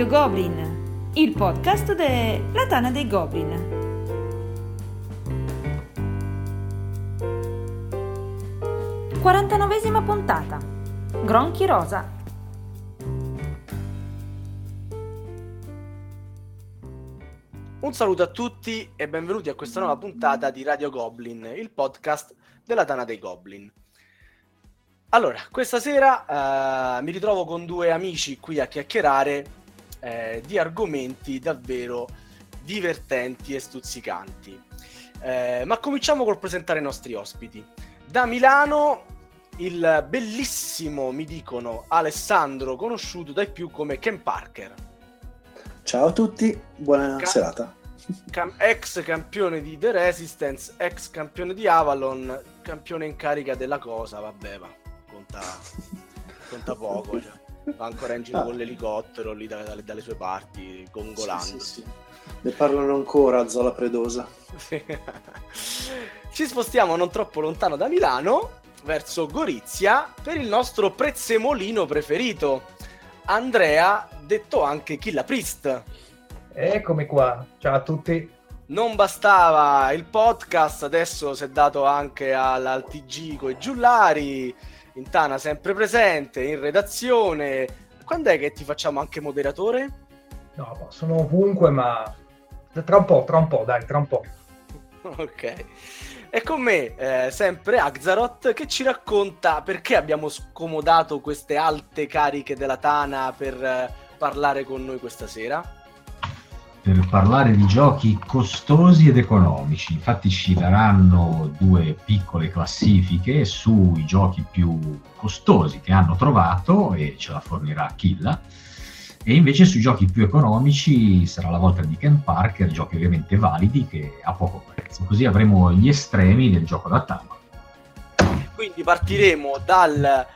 Radio Goblin, il podcast della Tana dei Goblin. Quarantanovesima puntata. Gronchi Rosa. Un saluto a tutti e benvenuti a questa nuova puntata di Radio Goblin, il podcast della Tana dei Goblin. Allora, questa sera uh, mi ritrovo con due amici qui a chiacchierare eh, di argomenti davvero divertenti e stuzzicanti. Eh, ma cominciamo col presentare i nostri ospiti. Da Milano il bellissimo, mi dicono, Alessandro, conosciuto dai più come Ken Parker. Ciao a tutti, buona Ca- serata. Cam- ex campione di The Resistance, ex campione di Avalon, campione in carica della cosa, vabbè, va conta, conta poco. Cioè. Va ancora in giro ah. con l'elicottero lì da, dalle, dalle, sue parti, gongolando. Sì, sì, sì. Ne parlano ancora a Zola Predosa. Ci spostiamo non troppo lontano da Milano, verso Gorizia, per il nostro prezzemolino preferito, Andrea, detto anche Killa Priest. Eccomi qua, ciao a tutti. Non bastava il podcast, adesso si è dato anche al TG con i Giullari Intana sempre presente, in redazione. Quando è che ti facciamo anche moderatore? No, sono ovunque, ma tra un po', tra un po', dai, tra un po'. ok. E con me eh, sempre Axaroth che ci racconta perché abbiamo scomodato queste alte cariche della Tana per eh, parlare con noi questa sera per parlare di giochi costosi ed economici. Infatti ci daranno due piccole classifiche sui giochi più costosi che hanno trovato e ce la fornirà Killa. E invece sui giochi più economici sarà la volta di Ken Parker, giochi ovviamente validi che a poco prezzo. Così avremo gli estremi del gioco da tavola. Quindi partiremo dal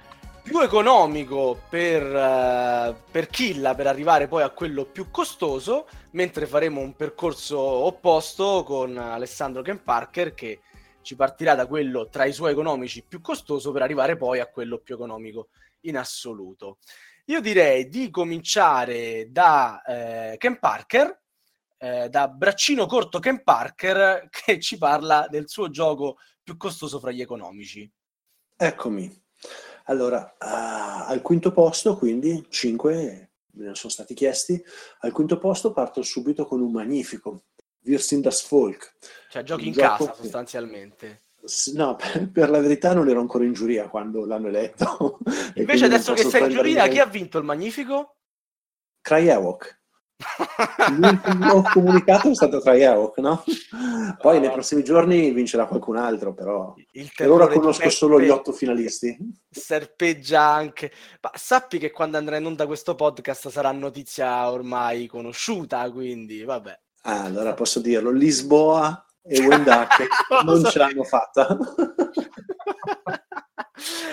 più economico per, uh, per Killa per arrivare poi a quello più costoso, mentre faremo un percorso opposto con Alessandro Ken Parker che ci partirà da quello tra i suoi economici più costoso per arrivare poi a quello più economico in assoluto. Io direi di cominciare da eh, Ken Parker, eh, da braccino corto Ken Parker, che ci parla del suo gioco più costoso fra gli economici. Eccomi. Allora, uh, al quinto posto, quindi 5 me ne sono stati chiesti, al quinto posto parto subito con un magnifico, Wirsin das Volk. Cioè giochi in casa che... sostanzialmente. No, per, per, la verità non ero ancora in giuria quando l'hanno eletto. Invece adesso che sei in giuria, chi ha vinto il magnifico? Krajewok. L'ultimo comunicato è stato Traiaok, no? Poi oh. nei prossimi giorni vincerà qualcun altro, però per ora conosco solo gli otto finalisti. Serpeggia anche. Ma sappi che quando andrà in onda questo podcast sarà notizia ormai conosciuta, quindi vabbè. Ah, allora posso dirlo, Lisboa e Wendac non so. ce l'hanno fatta.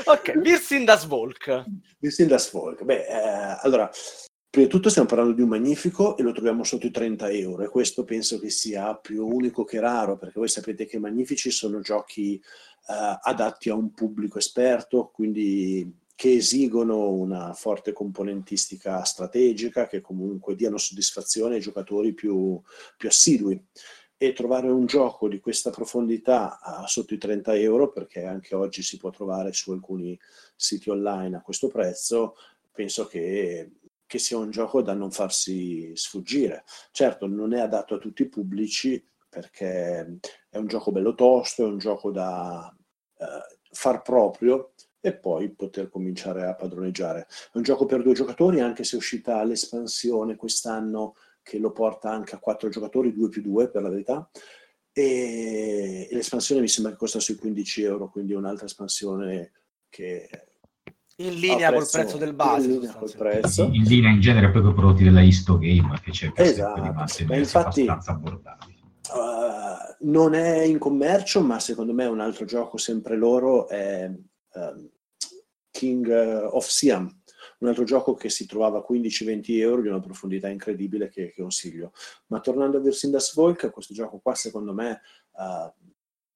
ok, Virsin das Volk. Virsin das Volk. Beh, eh, allora, Prima di tutto stiamo parlando di un magnifico e lo troviamo sotto i 30 euro e questo penso che sia più unico che raro perché voi sapete che i magnifici sono giochi eh, adatti a un pubblico esperto, quindi che esigono una forte componentistica strategica, che comunque diano soddisfazione ai giocatori più, più assidui. E trovare un gioco di questa profondità uh, sotto i 30 euro, perché anche oggi si può trovare su alcuni siti online a questo prezzo, penso che che sia un gioco da non farsi sfuggire. Certo, non è adatto a tutti i pubblici perché è un gioco bello tosto, è un gioco da eh, far proprio e poi poter cominciare a padroneggiare. È un gioco per due giocatori, anche se è uscita l'espansione quest'anno che lo porta anche a quattro giocatori, due più due per la verità. E, l'espansione mi sembra che costa sui 15 euro, quindi un'altra espansione che in linea col prezzo del base. In linea, prezzo. in linea in genere poi con i prodotti della Isto Game che cerca esatto. di mantenersi infatti, abbastanza abbordabili. Uh, non è in commercio, ma secondo me un altro gioco sempre loro è um, King of Siam, un altro gioco che si trovava a 15-20 euro di una profondità incredibile che, che consiglio. Ma tornando a Virsindas Volk, questo gioco qua secondo me uh,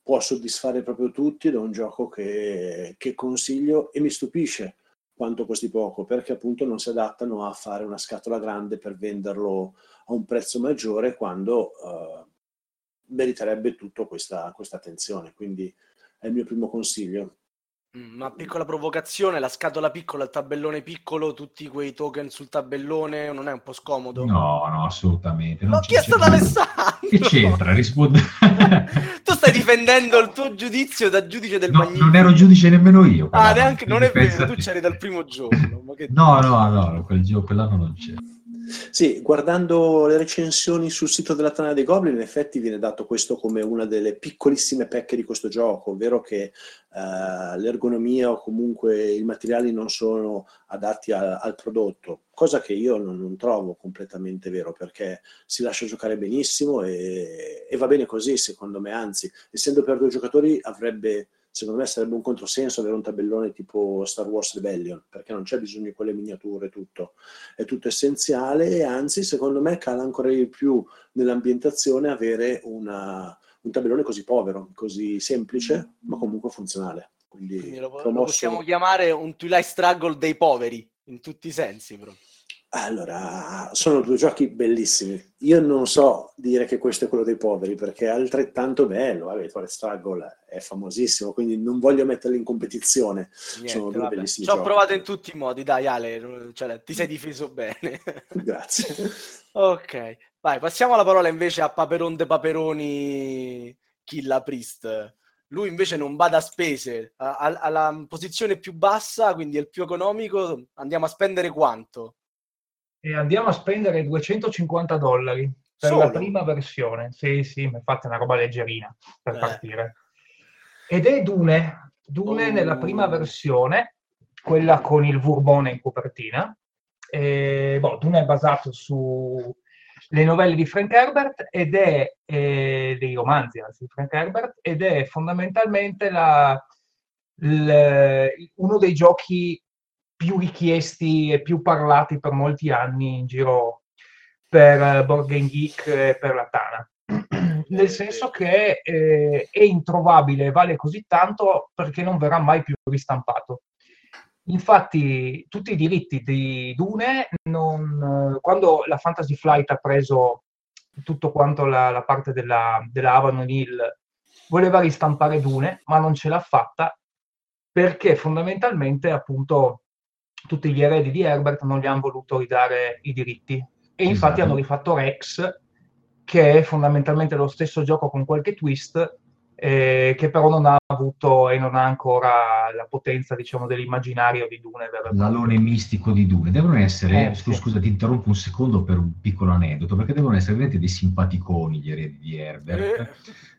può soddisfare proprio tutti ed è un gioco che, che consiglio e mi stupisce quanto costi poco, perché appunto non si adattano a fare una scatola grande per venderlo a un prezzo maggiore quando uh, meriterebbe tutta questa, questa attenzione. Quindi è il mio primo consiglio. Mm, una piccola provocazione, la scatola piccola, il tabellone piccolo, tutti quei token sul tabellone, non è un po' scomodo? No, no, assolutamente. L'ho chiesto ad Alessandro! Che c'entra? Risponde... tu stai difendendo il tuo giudizio da giudice del no, Magnifico. Non ero giudice nemmeno io. Ah, neanche, non è vero, tu c'eri dal primo giorno. No, no, no, quel gioco, quell'anno non c'era. Sì, guardando le recensioni sul sito della Tana dei Goblin, in effetti viene dato questo come una delle piccolissime pecche di questo gioco, ovvero che uh, l'ergonomia o comunque i materiali non sono adatti a, al prodotto, cosa che io non, non, trovo completamente vero perché si lascia giocare benissimo e, e va bene così secondo me, anzi, essendo per due giocatori avrebbe secondo me sarebbe un controsenso avere un tabellone tipo Star Wars Rebellion, perché non c'è bisogno di quelle miniature, tutto. È tutto essenziale e anzi, secondo me, cala ancora di più nell'ambientazione avere una, un tabellone così povero, così semplice, ma comunque funzionale. Quindi, Quindi lo, promosso... lo possiamo chiamare un Twilight Struggle dei poveri, in tutti i sensi, però. Allora, sono due giochi bellissimi. Io non so dire che questo è quello dei poveri perché è altrettanto bello. Vabbè, Twilight Struggle è famosissimo, quindi non voglio metterli in competizione. Niente, sono due vabbè. bellissimi Ci ho provato in tutti i modi, dai Ale, cioè, ti sei difeso bene. Grazie. ok, vai, passiamo la parola invece a Paperon de Paperoni Killa Priest. Lui invece non bada a spese, alla posizione più bassa, quindi è il più economico, andiamo a spendere quanto? E andiamo a spendere 250 dollari per Solo? la prima versione. Sì, sì, infatti è una roba leggerina per eh. partire. Ed è Dune, Dune oh. nella prima versione, quella con il Vurbone in copertina. E, boh, Dune è basato sulle novelle di Frank Herbert ed è eh, dei romanzi anzi di Frank Herbert ed è fondamentalmente la, l, uno dei giochi più richiesti e più parlati per molti anni in giro per eh, Board Game Geek e per la Tana. Nel senso che eh, è introvabile, vale così tanto perché non verrà mai più ristampato. Infatti, tutti i diritti di Dune, non, quando la Fantasy Flight ha preso tutto quanto la, la parte della, della Avalon Hill, voleva ristampare Dune, ma non ce l'ha fatta perché fondamentalmente appunto tutti gli eredi di Herbert non gli hanno voluto ridare i diritti. E infatti esatto. hanno rifatto Rex, che è fondamentalmente lo stesso gioco con qualche twist, eh, che però non ha avuto e non ha ancora la potenza, diciamo, dell'immaginario di Dune. L'alone mistico di Dune. Devono essere, eh, scusa, sì. scusa, ti interrompo un secondo per un piccolo aneddoto, perché devono essere veramente dei simpaticoni gli eredi di Herbert.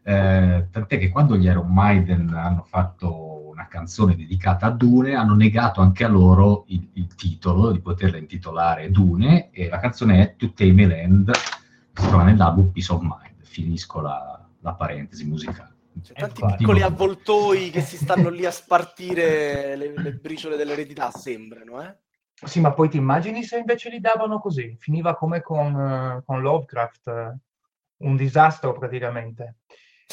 Eh. eh, tant'è che quando gli Iron Maiden hanno fatto una canzone dedicata a Dune, hanno negato anche a loro il, il titolo di poterla intitolare Dune e la canzone è To Tame a Land, che si trova nell'album Peace of Mind. Finisco la, la parentesi musicale. C'è tanti Infatti, piccoli avvoltoi che si stanno lì a spartire le, le briciole dell'eredità, sembrano, eh? Sì, ma poi ti immagini se invece li davano così? Finiva come con, uh, con Lovecraft, un disastro praticamente.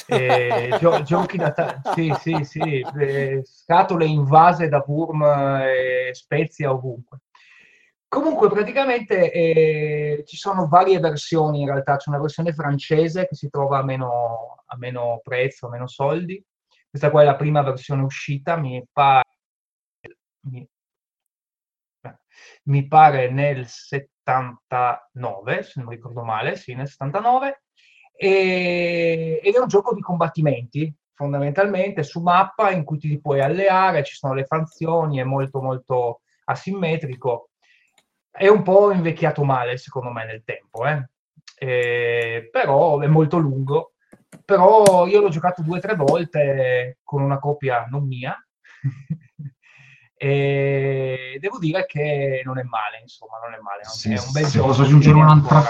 Eh, gio- giochi da ta- sì, sì, sì, eh, scatole invase da Burm e Spezia ovunque. Comunque, praticamente eh, ci sono varie versioni in realtà. C'è una versione francese che si trova a meno, a meno prezzo, a meno soldi. Questa qua è la prima versione uscita, mi pare, mi, mi pare nel 79, se non ricordo male, sì, nel 79 e, ed è un gioco di combattimenti fondamentalmente su mappa in cui ti puoi alleare, ci sono le fazioni, è molto molto asimmetrico. È un po' invecchiato male secondo me nel tempo, eh? Eh, però è molto lungo. Però io l'ho giocato due o tre volte con una copia non mia. E devo dire che non è male, insomma, non è male. Sì, è un bel se gioco. posso aggiungere un'altra,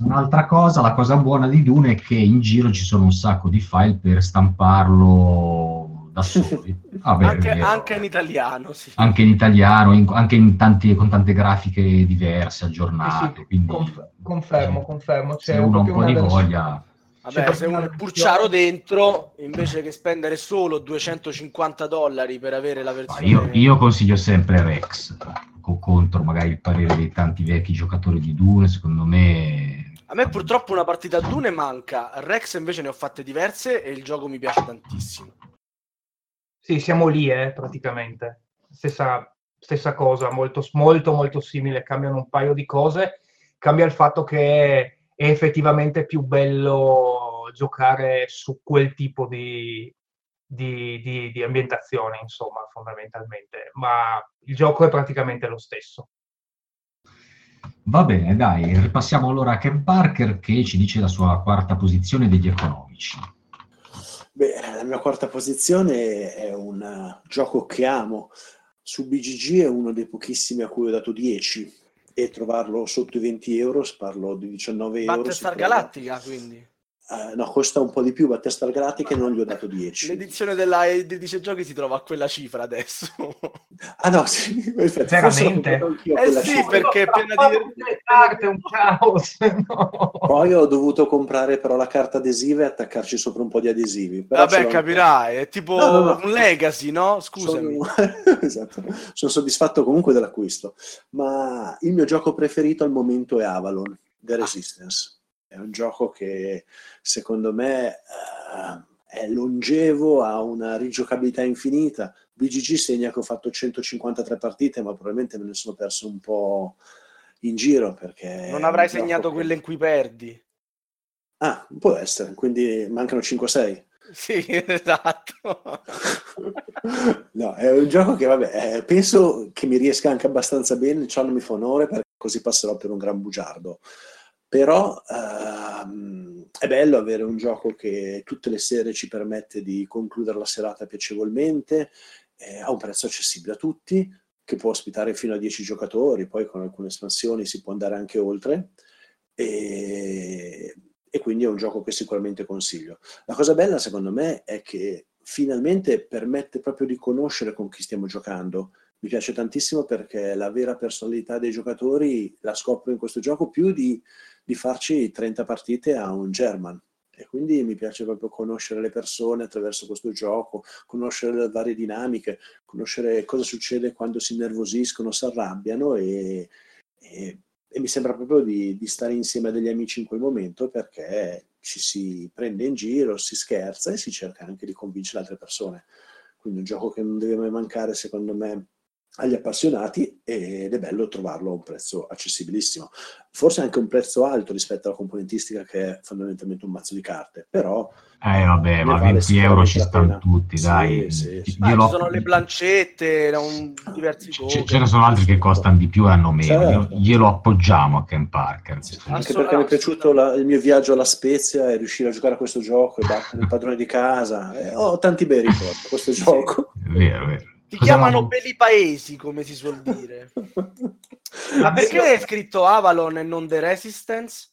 un'altra, cosa, la cosa buona di Dune è che in giro ci sono un sacco di file per stamparlo da soli. Vabbè, anche, anche, in italiano, sì. Anche in italiano, in, anche in tanti, con tante grafiche diverse, aggiornate. Sì, sì, quindi, confermo, confermo. C'è se uno ha un po' di voglia... Vabbè, se uno è purciaro dentro, invece che spendere solo 250 dollari per avere la versione... Io, io consiglio sempre Rex, contro magari il parere dei tanti vecchi giocatori di Dune, secondo me... A me purtroppo una partita a Dune manca, Rex invece ne ho fatte diverse e il gioco mi piace tantissimo. Sì, siamo lì, eh, praticamente. Stessa, stessa cosa, molto, molto, molto simile, cambiano un paio di cose, cambia il fatto che è effettivamente più bello giocare su quel tipo di, di, di, di, ambientazione, insomma, fondamentalmente, ma il gioco è praticamente lo stesso. Va bene, dai, ripassiamo allora a Ken Parker che ci dice la sua quarta posizione degli economici. Beh, la mia quarta posizione è un gioco che amo. Su BGG è uno dei pochissimi a cui ho dato 10 e trovarlo sotto i 20 euro, parlo di 19 euro. Battlestar Galactica quindi? Uh, no, costa un po' di più Battlestar Galactica e non gli ho dato 10. L'edizione della Edice Giochi si trova a quella cifra adesso. ah no, sì, veramente? Eh sì, cifra. perché è piena di... carte, un caos. No. Poi ho dovuto comprare però la carta adesiva e attaccarci sopra un po' di adesivi. Però Vabbè, capirai, è tipo no, no, un legacy, no? Scusami. Sono... esatto. Sono soddisfatto comunque dell'acquisto. Ma il mio gioco preferito al momento è Avalon, The ah. È un gioco che secondo me uh, è longevo, ha una rigiocabilità infinita. BGG segna che ho fatto 153 partite, ma probabilmente me ne sono perso un po' in giro perché... Non avrai segnato che... quelle in cui perdi. Ah, può essere, quindi mancano 5-6. Sì, esatto. no, è un gioco che, vabbè, eh, penso che mi riesca anche abbastanza bene, ciò non mi fa onore perché così passerò per un gran bugiardo. Però ehm, è bello avere un gioco che tutte le sere ci permette di concludere la serata piacevolmente, eh, a un prezzo accessibile a tutti, che può ospitare fino a 10 giocatori, poi con alcune espansioni si può andare anche oltre. E, e quindi è un gioco che sicuramente consiglio. La cosa bella, secondo me, è che finalmente permette proprio di conoscere con chi stiamo giocando mi piace tantissimo perché la vera personalità dei giocatori la scopro in questo gioco più di, di farci 30 partite a un German. E quindi mi piace proprio conoscere le persone attraverso questo gioco, conoscere le varie dinamiche, conoscere cosa succede quando si innervosiscono, si arrabbiano e, e, e mi sembra proprio di, di, stare insieme a degli amici in quel momento perché ci si prende in giro, si scherza e si cerca anche di convincere altre persone. Quindi un gioco che non deve mai mancare, secondo me, agli appassionati ed è bello trovarlo a un prezzo accessibilissimo. Forse anche un prezzo alto rispetto alla componentistica che è fondamentalmente un mazzo di carte, però... Eh vabbè, ma vale 20 euro ci stanno tutti, dai. Sì, sì. Ah, ci sono le blancette, un, diversi c- Ce ne sono altri che costano di più e hanno meno. Certo. Glielo appoggiamo a Ken Parker. Anche perché mi è piaciuto la, il mio viaggio alla Spezia e riuscire a giocare a questo gioco e battere il padrone di casa. Eh, ho tanti bei ricordi questo gioco. È vero, vero. Ti Cosa chiamano non... belli paesi, come si suol dire. Ma perché è scritto Avalon e non The Resistance?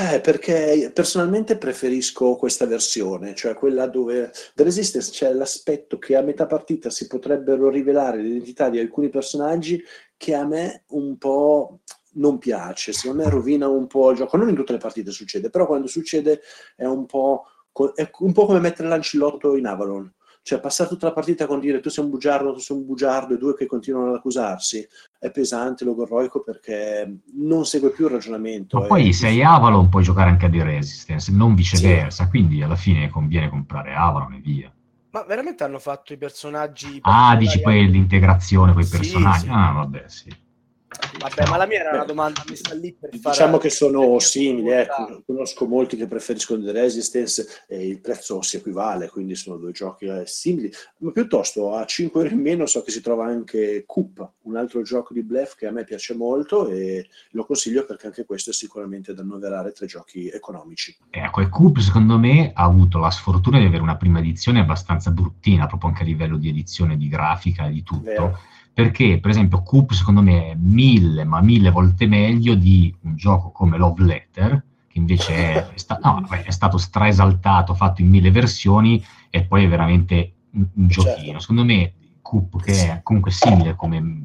Eh, perché personalmente preferisco questa versione, cioè quella dove The Resistance c'è l'aspetto che a metà partita si potrebbero rivelare l'identità di alcuni personaggi che a me un po' non piace, secondo me rovina un po' il gioco, non in tutte le partite succede, però quando succede è un po', è un po come mettere l'ancillotto in Avalon cioè, passare tutta la partita con dire tu sei un bugiardo, tu sei un bugiardo e due che continuano ad accusarsi è pesante, logorroico perché non segue più il ragionamento. Ma poi se hai Avalon puoi giocare anche a The Resistance, non viceversa, sì. quindi alla fine conviene comprare Avalon e via. Ma veramente hanno fatto i personaggi... Ah, dici poi l'integrazione con i personaggi? Sì, sì. Ah, vabbè, sì. Vabbè, ma la mia era una domanda messa lì per fare... Diciamo che sono simili, eh. conosco molti che preferiscono The Resistance e il prezzo si equivale, quindi sono due giochi eh, simili, ma piuttosto a 5 euro in meno so che si trova anche Coop, un altro gioco di Bluff che a me piace molto e lo consiglio perché anche questo è sicuramente da annoverare tra i giochi economici. Ecco, e Coop secondo me ha avuto la sfortuna di avere una prima edizione abbastanza bruttina, proprio anche a livello di edizione, di grafica e di tutto. Vero perché per esempio Coop secondo me è mille ma mille volte meglio di un gioco come Love Letter che invece è, è, sta- no, è stato straesaltato, fatto in mille versioni e poi è veramente un, un giochino. Certo. Secondo me Coop che è comunque simile come,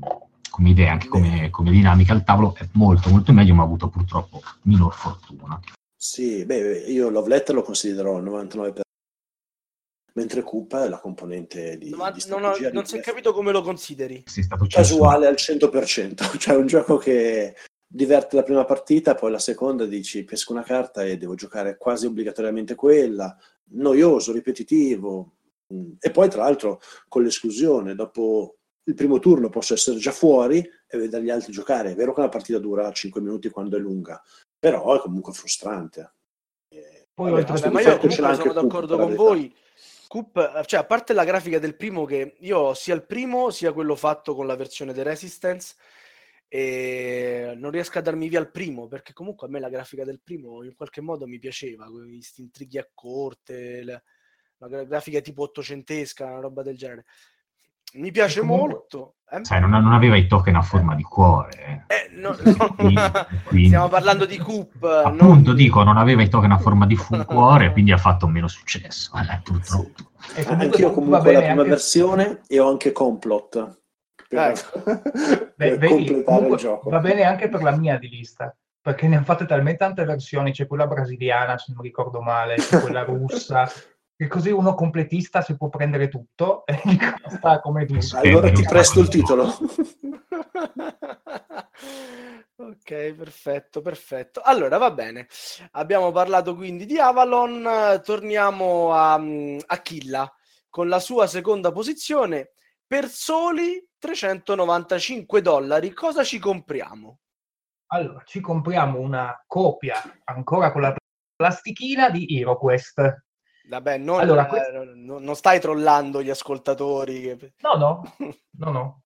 come idea, anche come, come, dinamica al tavolo, è molto molto meglio ma ha avuto purtroppo minor fortuna. Sì, beh, io Love Letter lo considero al 99%, mentre Coop è la componente di, Ma di non, ho- strategia non di si è capito come lo consideri. Stato casuale al 100%, cioè un gioco che diverte la prima partita, poi la seconda dici pesco una carta e devo giocare quasi obbligatoriamente quella, noioso, ripetitivo, Mm. e poi tra l'altro con l'esclusione, dopo il primo turno posso essere già fuori e vedere gli altri giocare, è vero che la partita dura 5 minuti quando è lunga, però è comunque frustrante. Poi vabbè, Vabbè, ma io ce comunque sono d'accordo con verità. Voi. Coop, cioè, a parte la grafica del primo, che io ho sia il primo sia quello fatto con la versione The Resistance, e non riesco a darmi via il primo perché comunque a me la grafica del primo in qualche modo mi piaceva, questi intrighi a corte, la, la gra- grafica tipo ottocentesca, una roba del genere. Mi piace comunque- molto. eh. Sai, non, non aveva i token a forma di cuore. eh. Eh, no, no, Quindi- quindi- Stiamo parlando di Coop. non Appunto, di- dico, non aveva i token a forma di fu- cuore, quindi ha fatto meno successo, eh, purtroppo. E Ah, comunque Anch'io va comunque bene la prima anche- versione e ho anche Complot per, Beh, per vedi, completare comunque il gioco. Va bene anche per la mia di lista, perché ne hanno fatte talmente tante versioni, c'è quella brasiliana, se non ricordo male, c'è quella russa, che così uno completista si può prendere tutto e sta come giusto. Allora ti presto il titolo. ok, perfetto, perfetto. Allora, va bene. Abbiamo parlato quindi di Avalon, torniamo a, mm, a Killa con la sua seconda posizione per soli 395 dollari. Cosa ci compriamo? Allora, ci compriamo una copia ancora con la plastichina di HeroQuest. Vabbè, non, Allora, eh, que- non- non stai trollando gli ascoltatori. No, no, no, no.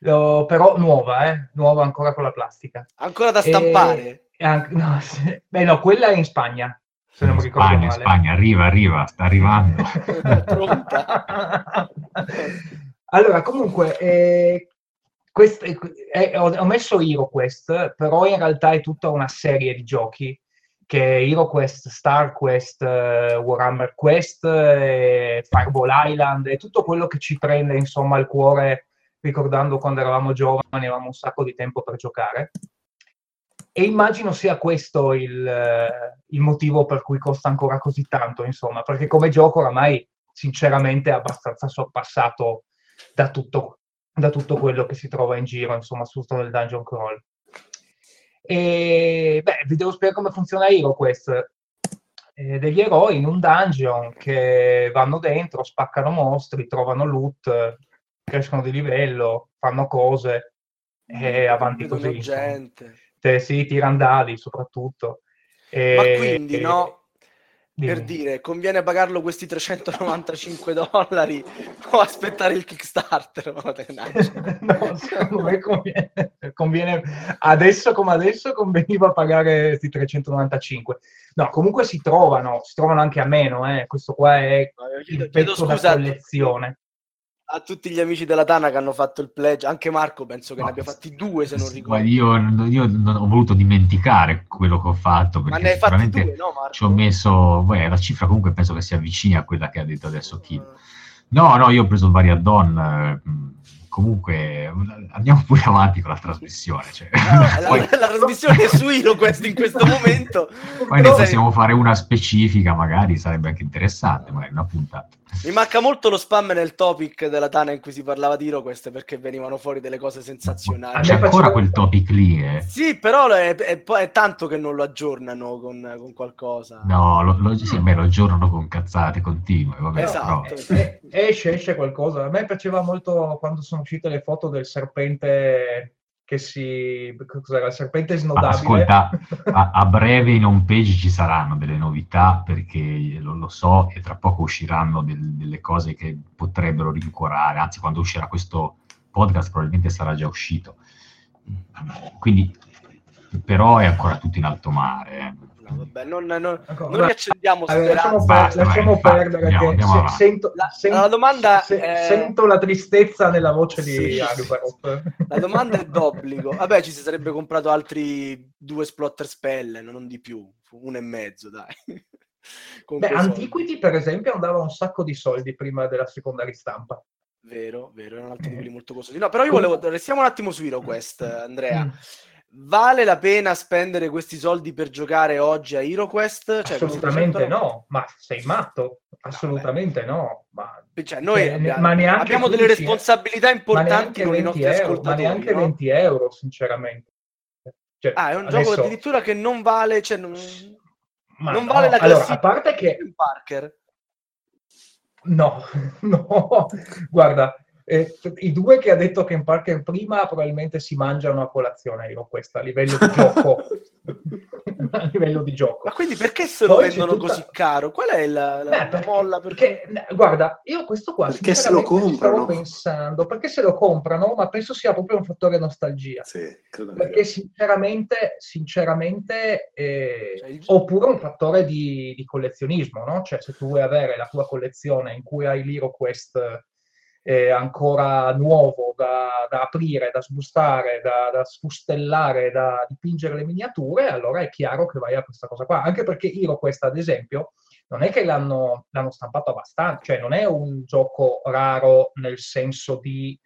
Lo- però nuova, eh? Nuova ancora con la plastica. Ancora da stampare. e anche- no, se- beh, no, quella è in Spagna, se non mi ricordo Spagna, male. Spagna, arriva, arriva, sta arrivando. Allora, comunque, eh, quest- eh, ho, ho messo HeroQuest, però in realtà è tutta una serie di giochi che è HeroQuest, StarQuest, eh, Warhammer Quest, eh, Fireball Island, è tutto quello che ci prende, insomma, il cuore, ricordando quando eravamo giovani, avevamo un sacco di tempo per giocare. E immagino sia questo il, eh, il motivo per cui costa ancora così tanto, insomma, perché come gioco oramai, sinceramente, è abbastanza sorpassato da tutto, da tutto quello che si trova in giro, insomma, su tutto il dungeon crawl. E beh, vi devo spiegare come funziona HeroQuest. Eh, degli eroi in un dungeon che vanno dentro, spaccano mostri, trovano loot, crescono di livello, fanno cose e avanti Vedono così. gente. Te- sì, tirandali soprattutto. E- Ma quindi no, Dimmi. per dire, conviene pagarlo questi 395 dollari o aspettare il Kickstarter? No, secondo me conviene, conviene- adesso come adesso conveniva pagare questi 395. No, comunque si trovano, si trovano anche a meno, eh. questo qua è Chiedo, il chiedo pezzo scusa da collezione. A tutti gli amici della Tana che hanno fatto il pledge, anche Marco penso che No, ne abbia fatti due se non Ma ricordo. io, io non ho voluto dimenticare quello che ho fatto Ma perché ne hai fatti sicuramente due, no Marco? ci ho messo, beh, la cifra comunque penso che si avvicini a quella che ha detto adesso Kim. No, no, io ho preso vari add-on, eh, comunque andiamo pure avanti con la trasmissione. Cioè. No, la, poi, la trasmissione è su HeroQuest in questo momento. poi ne possiamo fare una specifica, magari sarebbe anche interessante, magari una puntata. Mi manca molto lo spam nel topic della Tana in cui si parlava di HeroQuest perché venivano fuori delle cose A sensazionali. me C'è ancora quel topic lì, eh? Sì, però è, è- è tanto che non lo aggiornano con, con qualcosa. No, lo, lo, sì, beh, lo aggiornano con cazzate continue, vabbè, Esatto. però... Eh, eh, esce, esce qualcosa. A me piaceva molto quando sono uscite le foto del serpente che si... cos'era? Il serpente snodabile. ascolta, a, a breve in home page ci saranno delle novità perché lo, lo so e tra poco usciranno del- delle cose che potrebbero rincuorare, anzi quando uscirà questo podcast probabilmente sarà già uscito. Quindi, però è ancora tutto in alto mare. No, vabbè, non, non- Ecco, non riaccendiamo Allora, lasciamo, per- Basta, lasciamo perdere andiamo- andiamo se- sento, La- sen- la domanda se- è- sento la tristezza nella voce Sì. di Agbarot. La domanda è d'obbligo. Vabbè, ci si sarebbe comprato altri due splotter spell, non di più, uno e mezzo, dai. Beh, soldi. Antiquity, per esempio, andava un sacco di soldi prima della seconda ristampa. Vero, vero, erano altri Eh. quelli molto costosi. No, però io volevo, restiamo un attimo su HeroQuest, Andrea. Mm. Vale la pena spendere questi soldi per giocare oggi a HeroQuest? Cioè, Assolutamente 300... no, ma sei matto? Assolutamente no. no ma... Cioè, noi cioè, abbiamo, abbiamo delle responsabilità importanti con i nostri euro, ascoltatori. Ma neanche no? 20 euro, sinceramente. Cioè, ah, è un adesso... gioco addirittura che non vale... Cioè, non... non vale la classifica allora, a parte che... Parker. No, no, guarda, eh, I due che ha detto Ken Parker prima probabilmente si mangiano a colazione, io questa a livello di gioco. a livello di gioco. Ma quindi perché se lo vendono tutta... così caro? Qual è la, la, Beh, perché, molla? Perché... perché... guarda, io questo qua perché se lo comprano? stavo pensando, perché se lo comprano, ma penso sia proprio un fattore nostalgia. Sì, perché sinceramente, sinceramente eh, cioè, il... oppure un fattore di, di collezionismo, no? Cioè se tu vuoi avere la tua collezione in cui hai l'Hero Quest eh, ancora nuovo da, da, aprire, da sbustare, da, da sfustellare, da dipingere le miniature, allora è chiaro che vai a questa cosa qua. Anche perché Hero questa, ad esempio, non è che l'hanno, l'hanno stampato abbastanza, cioè non è un gioco raro nel senso di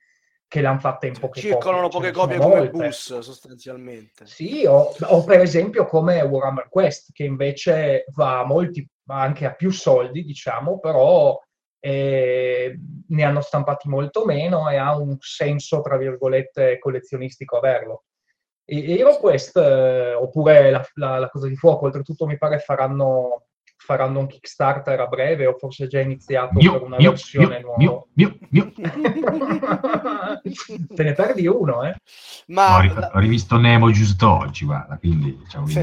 che l'hanno fatta in poche copie. Circolano poche copie come molte. bus, sostanzialmente. Sì, o, o, per esempio come Warhammer Quest, che invece va a molti, anche a più soldi, diciamo, però eh, ne hanno stampati molto meno e ha un senso, tra virgolette, collezionistico averlo. E HeroQuest, eh, oppure la, la, la, Cosa di Fuoco, oltretutto mi pare faranno, faranno un Kickstarter a breve o forse già iniziato mio, per una mio, versione mio, nuova. Mio, mio, Te ne perdi uno, eh? Ma... Ho, ri- ho rivisto Nemo giusto oggi, guarda, quindi diciamo,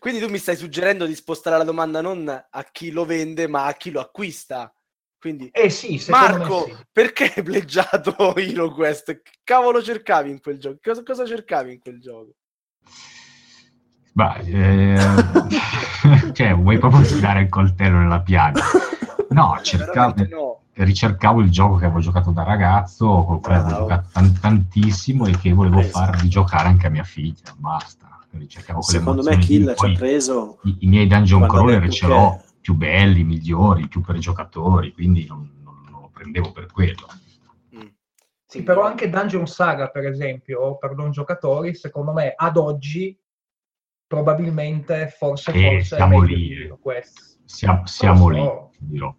Quindi tu mi stai suggerendo di spostare la domanda non a chi lo vende, ma a chi lo acquista. Quindi, eh sì, Marco, sì. perché hai pleggiato HeroQuest? Che cavolo cercavi in quel gioco? Cosa, cosa cercavi in quel gioco? Bah, eh, cioè, vuoi proprio tirare il coltello nella piaga? No, cercavo, no. ricercavo il gioco che avevo giocato da ragazzo, col quale avevo giocato t- tantissimo e che volevo farvi giocare anche a mia figlia. Basta. Secondo me Kill ci ha preso... I, I, miei dungeon crawler ce l'ho più belli, migliori, più per i giocatori, quindi non, non, non lo prendevo per quello. Mm. Sì, però anche Dungeon Saga, per esempio, per non giocatori, secondo me ad oggi probabilmente forse, eh, forse siamo lì. Siamo, siamo lì, dirò.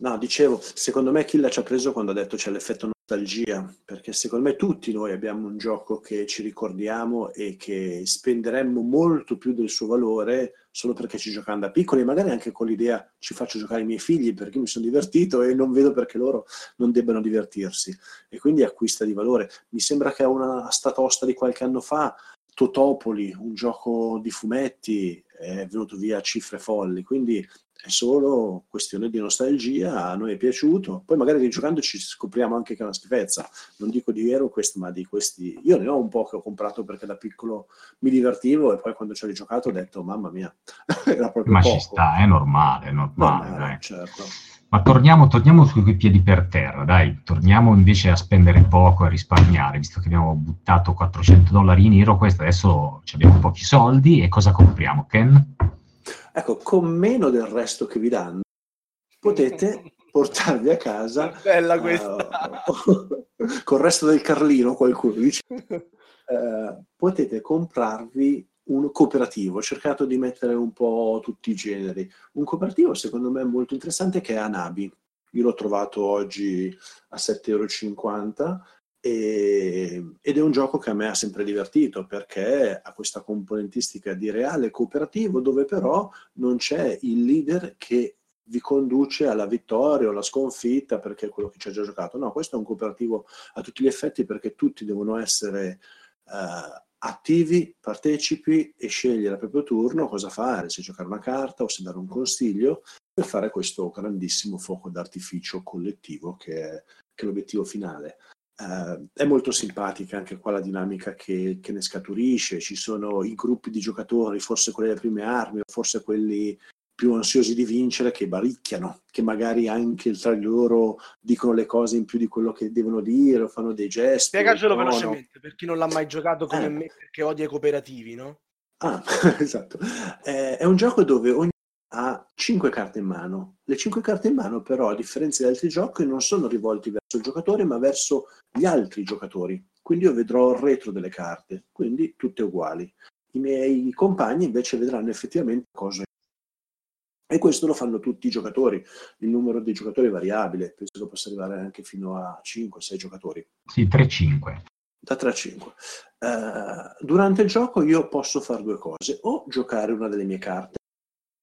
No, dicevo, secondo me Killa ci ha preso quando ha detto c'è l'effetto nostalgia, perché secondo me tutti noi abbiamo un gioco che ci ricordiamo e che spenderemmo molto più del suo valore solo perché ci giocando da piccoli, magari anche con l'idea ci faccio giocare i miei figli perché mi sono divertito e non vedo perché loro non debbano divertirsi. E quindi acquista di valore. Mi sembra che a una statosta di qualche anno fa Totopoli, un gioco di fumetti, è venuto via a cifre folli, quindi è solo questione di nostalgia, a noi è piaciuto, poi magari rigiocandoci scopriamo anche che è una schifezza, non dico di vero questo, ma di questi, io ne ho un po' che ho comprato perché da piccolo mi divertivo e poi quando ci ho rigiocato ho detto mamma mia, era proprio ma poco. ci sta, è normale, è normale, normale certo. Ma torniamo, torniamo sui piedi per terra, dai, torniamo invece a spendere poco e a risparmiare, visto che abbiamo buttato 400 dollari in Hero, questo adesso abbiamo pochi soldi e cosa compriamo, Ken? Ecco, con meno del resto che vi danno, potete portarvi a casa... Bella questa! Uh, con il resto del Carlino, qualcuno dice... Uh, potete comprarvi un cooperativo, ho cercato di mettere un po' tutti i generi. Un cooperativo secondo me molto interessante che è Anabi. Io l'ho trovato oggi a 7,50 euro e, ed è un gioco che a me ha sempre divertito perché ha questa componentistica di reale cooperativo dove però non c'è il leader che vi conduce alla vittoria o alla sconfitta perché è quello che ci ha già giocato. No, questo è un cooperativo a tutti gli effetti perché tutti devono essere uh, attivi, partecipi e scegliere a proprio turno cosa fare, se giocare una carta o se dare un consiglio per fare questo grandissimo fuoco d'artificio collettivo che è, che è l'obiettivo finale. Uh, è molto simpatica anche qua la dinamica che, che, ne scaturisce, ci sono i gruppi di giocatori, forse quelli delle prime armi, forse quelli più ansiosi di vincere che baricchiano, che magari anche tra di loro dicono le cose in più di quello che devono dire, o fanno dei gesti. Spiegacelo velocemente per chi non l'ha mai giocato come eh. me perché odia i cooperativi, no? Ah, esatto. Eh, è un gioco dove ogni ha 5 carte in mano. Le 5 carte in mano però, a differenza di altri giochi, non sono rivolti verso il giocatore, ma verso gli altri giocatori. Quindi io vedrò il retro delle carte, quindi tutte uguali. I miei compagni invece vedranno effettivamente cosa e questo lo fanno tutti i giocatori. Il numero dei giocatori è variabile, penso che possa arrivare anche fino a 5-6 giocatori. Sì, 3-5. Da 3 a 5. Uh, eh, durante il gioco io posso fare due cose, o giocare una delle mie carte,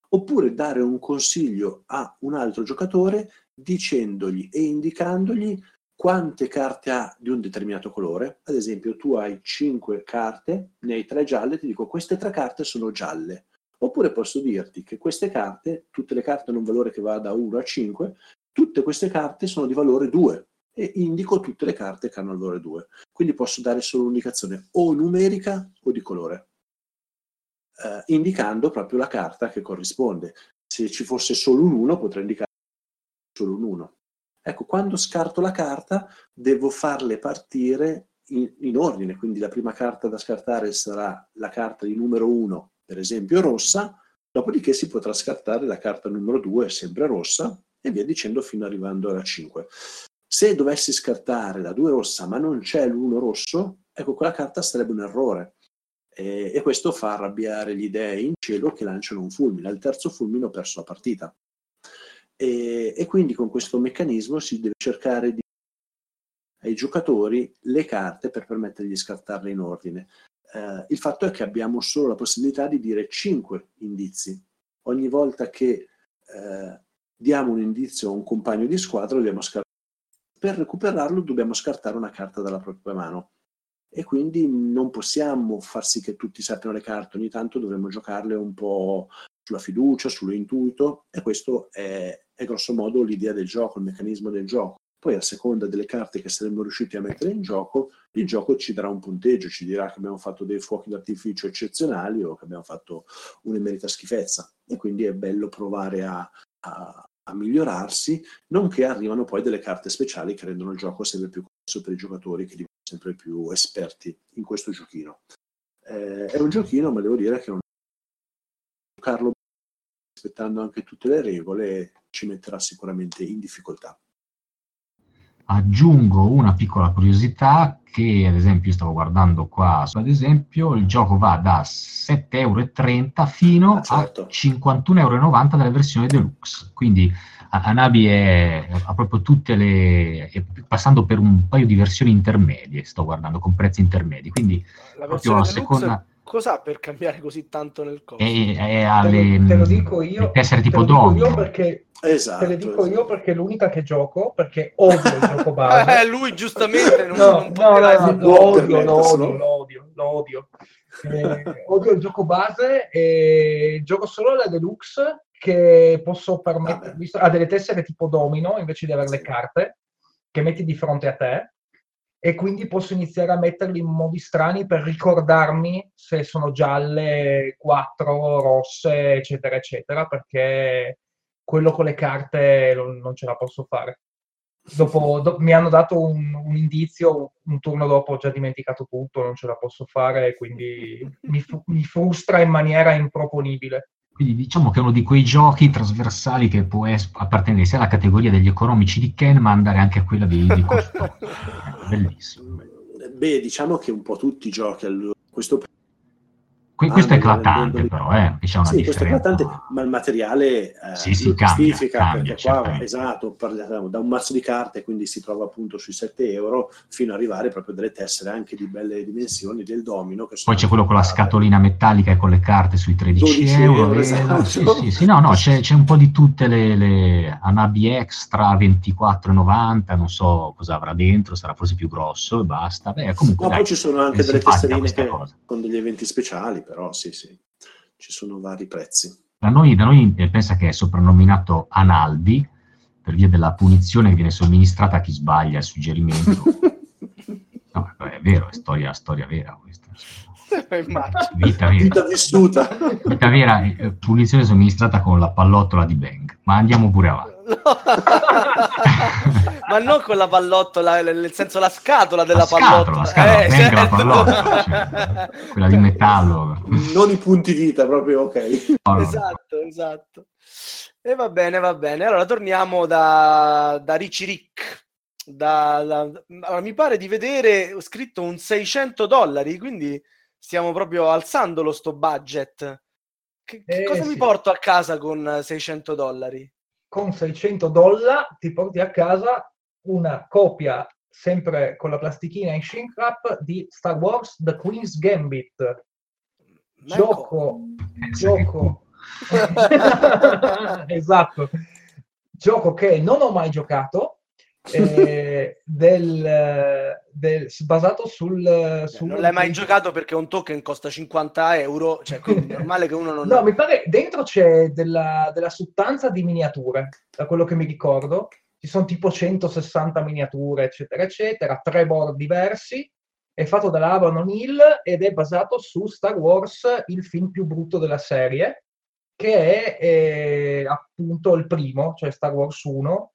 oppure dare un consiglio a un altro giocatore dicendogli e indicandogli quante carte ha di un determinato colore. Ad esempio, tu hai 5 carte, ne hai 3 gialle, ti dico queste 3 carte sono gialle. Oppure posso dirti che queste carte, tutte le carte hanno un valore che va da 1 a 5, tutte queste carte sono di valore 2 e indico tutte le carte che hanno il valore 2. Quindi posso dare solo un'indicazione o numerica o di colore eh, indicando proprio la carta che corrisponde. Se ci fosse solo un 1 potrei indicare solo un 1. Ecco, quando scarto la carta devo farle partire in, in, ordine, quindi la prima carta da scartare sarà la carta di numero 1, per esempio rossa, dopodiché si potrà scartare la carta numero 2, sempre rossa, e via dicendo fino arrivando alla 5. Se dovessi scartare la 2 rossa ma non c'è l'1 rosso, ecco quella carta sarebbe un errore, e, e questo fa arrabbiare gli dei in cielo che lanciano un fulmine. Al terzo fulmine ho perso la partita. E, e quindi con questo meccanismo si deve cercare di ai giocatori le carte per permettergli di scartarle in ordine. Eh, il fatto è che abbiamo solo la possibilità di dire 5 indizi. Ogni volta che eh, diamo un indizio a un compagno di squadra. Per recuperarlo dobbiamo scartare una carta dalla propria mano e quindi non possiamo far sì che tutti sappiano le carte, ogni tanto dovremmo giocarle un po' sulla fiducia, sull'intuito e questo è, è grosso modo l'idea del gioco, il meccanismo del gioco. Poi a seconda delle carte che saremmo riusciti a mettere in gioco, il gioco ci darà un punteggio, ci dirà che abbiamo fatto dei fuochi d'artificio eccezionali o che abbiamo fatto un'emerita schifezza. E quindi è bello provare a, a, a migliorarsi, nonché arrivano poi delle carte speciali che rendono il gioco sempre più complesso per i giocatori che diventano sempre più esperti in questo giochino. Eh, è un giochino, ma devo dire che non giocarlo rispettando anche tutte le regole ci metterà sicuramente in difficoltà. Aggiungo una piccola curiosità che ad esempio stavo guardando qua, ad esempio il gioco va da 7,30 euro fino ah, certo. a 51,90 euro della versione deluxe, quindi Anabi è, ha proprio tutte le... passando per un paio di versioni intermedie, sto guardando, con prezzi intermedi, quindi la proprio a seconda... Cos'ha per cambiare così tanto nel costo? E, e alle, te, lo dico io, essere tipo domino. perché Esatto, te le dico esatto. io perché è l'unica che gioco, perché odio il gioco base. Eh, lui giustamente non, no, non no, no, no, lo odio, lo odio, lo odio, lo odio. Eh, odio il gioco base e gioco solo la deluxe che posso permettermi, ha delle tessere tipo domino invece di avere le carte che metti di fronte a te e quindi posso iniziare a metterli in modi strani per ricordarmi se sono gialle, quattro, rosse, eccetera, eccetera, perché quello con le carte non, ce la posso fare. Dopo, do, mi hanno dato un, un, indizio, un turno dopo ho già dimenticato tutto, non ce la posso fare, quindi mi, mi frustra in maniera improponibile. Quindi diciamo che è uno di quei giochi trasversali che può es- appartenere sia alla categoria degli economici di Ken, ma andare anche a quella dei, dei costosi. Bellissimo. Beh, diciamo che un po' tutti i giochi a questo Que- questo è eclatante del... però, eh, che c'è una sì, questo è eclatante, ma il materiale eh, sì, sì, cambia, cambia, perché qua, esatto, parliamo da un mazzo di carte, quindi si trova appunto sui 7 euro, fino ad arrivare proprio delle tessere anche di belle dimensioni del domino. Poi c'è quello con la scatolina metallica e con le carte sui 13 euro. euro esatto. sì, sì, sì, no, no, c'è, c'è, un po' di tutte le, le Anabi Extra 24,90, non so cosa avrà dentro, sarà forse più grosso e basta. Beh, comunque, no, dai, poi ci sono anche delle tesserine che, con degli eventi speciali però sì, sì, ci sono vari prezzi. Da noi, da noi eh, pensa che è soprannominato Analdi per via della punizione che viene somministrata a chi sbaglia il suggerimento. no, è vero, è storia, storia vera questa. Vita, vera. Vita vissuta. Vita vera, eh, punizione somministrata con la pallottola di Bang. Ma andiamo pure avanti. No. ma non con la pallottola, nel senso la scatola della la scatola, pallottola. La scatola, Eh, neanche la certo. pallottola, cioè, quella di metallo. Non i punti vita, proprio ok. No. Esatto, esatto. E va bene, va bene. Allora torniamo da, da Ricci Rick. Da, da- allora, mi pare di vedere ho scritto un 600 dollari, quindi stiamo proprio alzandolo sto budget. Che, che Eh, cosa mi sì. porto a casa con 600 dollari? Con 600 dollari ti porti a casa una copia, sempre con la plastichina in shrink wrap, di Star Wars The Queen's Gambit. Ma Gioco, gioco. esatto. Gioco che non ho mai giocato, eh, del, del- basato sul... Cioè, sul- non l'hai mai giocato perché un token costa 50 euro, cioè quindi è normale che uno non... No, mi pare dentro c'è della, della sottanza di miniature, da quello che mi ricordo. Ci sono tipo 160 miniature, eccetera, eccetera, tre board diversi. È fatto dalla Avalon Hill ed è basato su Star Wars, il film più brutto della serie, che è eh, appunto il primo, cioè Star Wars 1.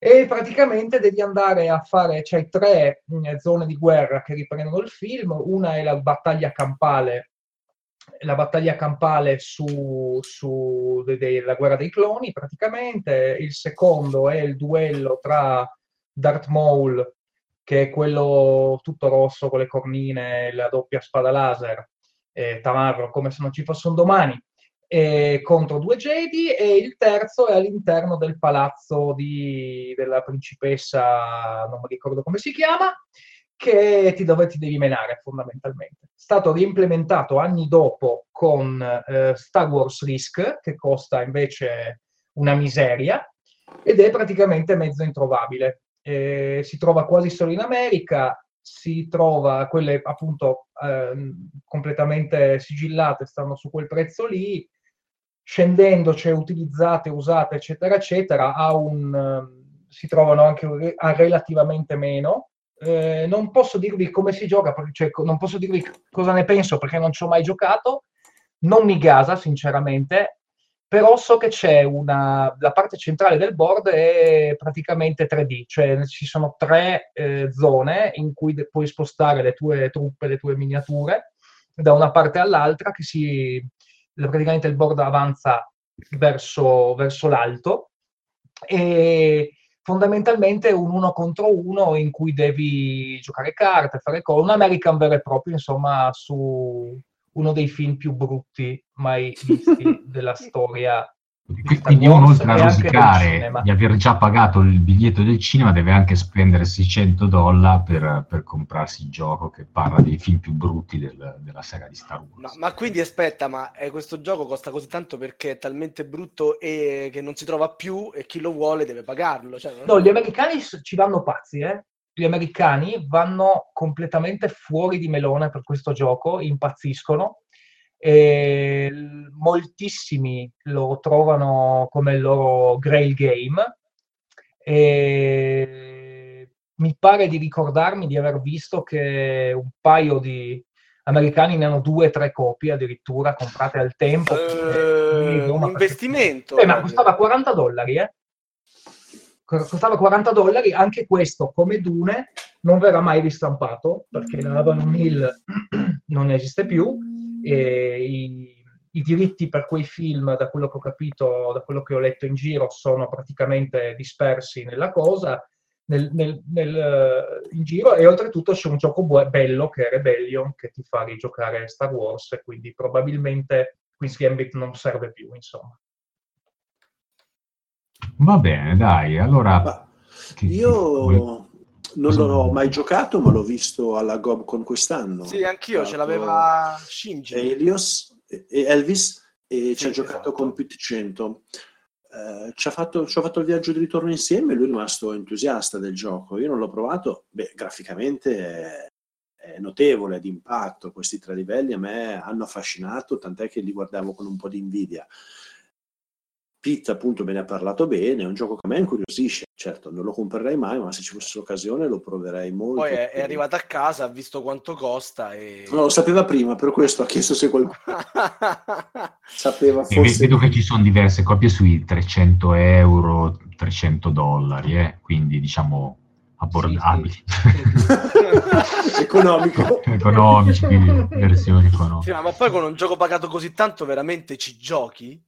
E praticamente devi andare a fare, c'hai tre mh, zone di guerra che riprendono il film. Una è la battaglia campale la battaglia campale su, su de- de- la guerra dei cloni, praticamente. Il secondo è il duello tra Darth Maul, che è quello tutto rosso con le cornine la doppia spada laser, e Tamarro come se non ci fosse un domani, e contro due Jedi. E il terzo è all'interno del palazzo di- della principessa, non mi ricordo come si chiama, che ti, dove ti devi menare fondamentalmente. È stato reimplementato anni dopo con eh, Star Wars Risk, che costa invece una miseria, ed è praticamente mezzo introvabile. Eh, si trova quasi solo in America, si trova quelle appunto ehm, completamente sigillate, stanno su quel prezzo lì, scendendo c'è utilizzate, usate, eccetera, eccetera, un, ehm, si trovano anche a relativamente meno. Eh, non posso dirvi come si gioca, cioè, non posso dirvi cosa ne penso perché non ci ho mai giocato, non mi gasa sinceramente, però so che c'è una, la parte centrale del board è praticamente 3D, cioè ci sono tre eh, zone in cui de- puoi spostare le tue truppe, le tue miniature da una parte all'altra, che si, praticamente il board avanza verso, verso l'alto e fondamentalmente un uno contro uno in cui devi giocare carte, fare cose, un American vero e proprio, insomma, su uno dei film più brutti mai visti della storia. Quindi uno oltre a rosicare di aver già pagato il biglietto del cinema deve anche spendere 600 dollari per, per comprarsi il gioco che parla dei film più brutti del- della saga di Star Ma, Wars. ma quindi aspetta, ma eh, questo gioco costa così tanto perché è talmente brutto e che non si trova più e chi lo vuole deve pagarlo. Cioè, non- No, gli americani ci vanno pazzi, eh? Gli americani vanno completamente fuori di melone per questo gioco, impazziscono. E moltissimi lo trovano come il loro grail game. E mi pare di ricordarmi di aver visto che un paio di americani ne hanno due o tre copie addirittura comprate al tempo. Eh, Roma, un investimento. eh, ma costava 40 dollari, eh? Co- Costava 40 dollari, anche questo, come Dune, non verrà mai ristampato, perché la Avalon Hill non esiste più, e i, i diritti per quei film, da quello che ho capito, da quello che ho letto in giro, sono praticamente dispersi nella cosa, nel, nel- nel, eh, in giro, e oltretutto c'è un gioco bu- bello che è Rebellion, che ti fa rigiocare Star Wars, e quindi probabilmente Queen's Gambit non serve più, insomma. Va bene, dai, allora... Che- io non l'ho mai giocato, ma l'ho visto alla GobCon quest'anno. Sì, anch'io, ce l'aveva Shinji. Elios e Elvis e ci ha giocato esatto. con Pit 100. Eh, ci, ha fatto, ci ha fatto il viaggio di ritorno insieme e lui è rimasto entusiasta del gioco. Io non l'ho provato, beh, graficamente è, è notevole, d'impatto. Questi tre livelli a me hanno affascinato, tant'è che li guardavo con un po' di invidia. Pete appunto me ne ha parlato bene, è un gioco che a me incuriosisce, certo non lo comprerei mai, ma se ci fosse l'occasione lo proverei molto. Poi è, è arrivato a casa, ha visto quanto costa e... No, lo sapeva prima, per questo ha chiesto se qualcuno sapeva forse... Vedo che ci sono diverse copie sui 300 euro, 300 dollari, eh? quindi diciamo abbordabili. Sì, sì. Economico. Economici, quindi versioni economiche. Sì, ma poi con un gioco pagato così tanto veramente ci giochi?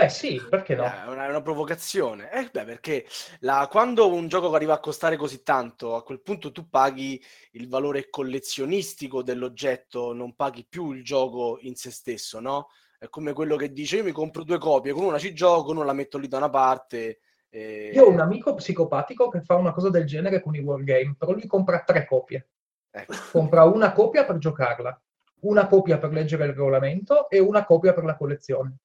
Beh, sì, perché no? È una, è una provocazione. Eh, beh, perché la, quando un gioco arriva a costare così tanto, a quel punto tu paghi il valore collezionistico dell'oggetto, non paghi più il gioco in se stesso, no? È come quello che dice: Io mi compro due copie, con una ci gioco, con una la metto lì da una parte. E... Io ho un amico psicopatico che fa una cosa del genere con i wargame, però lui compra tre copie. Ecco. Compra una copia per giocarla, una copia per leggere il regolamento e una copia per la collezione.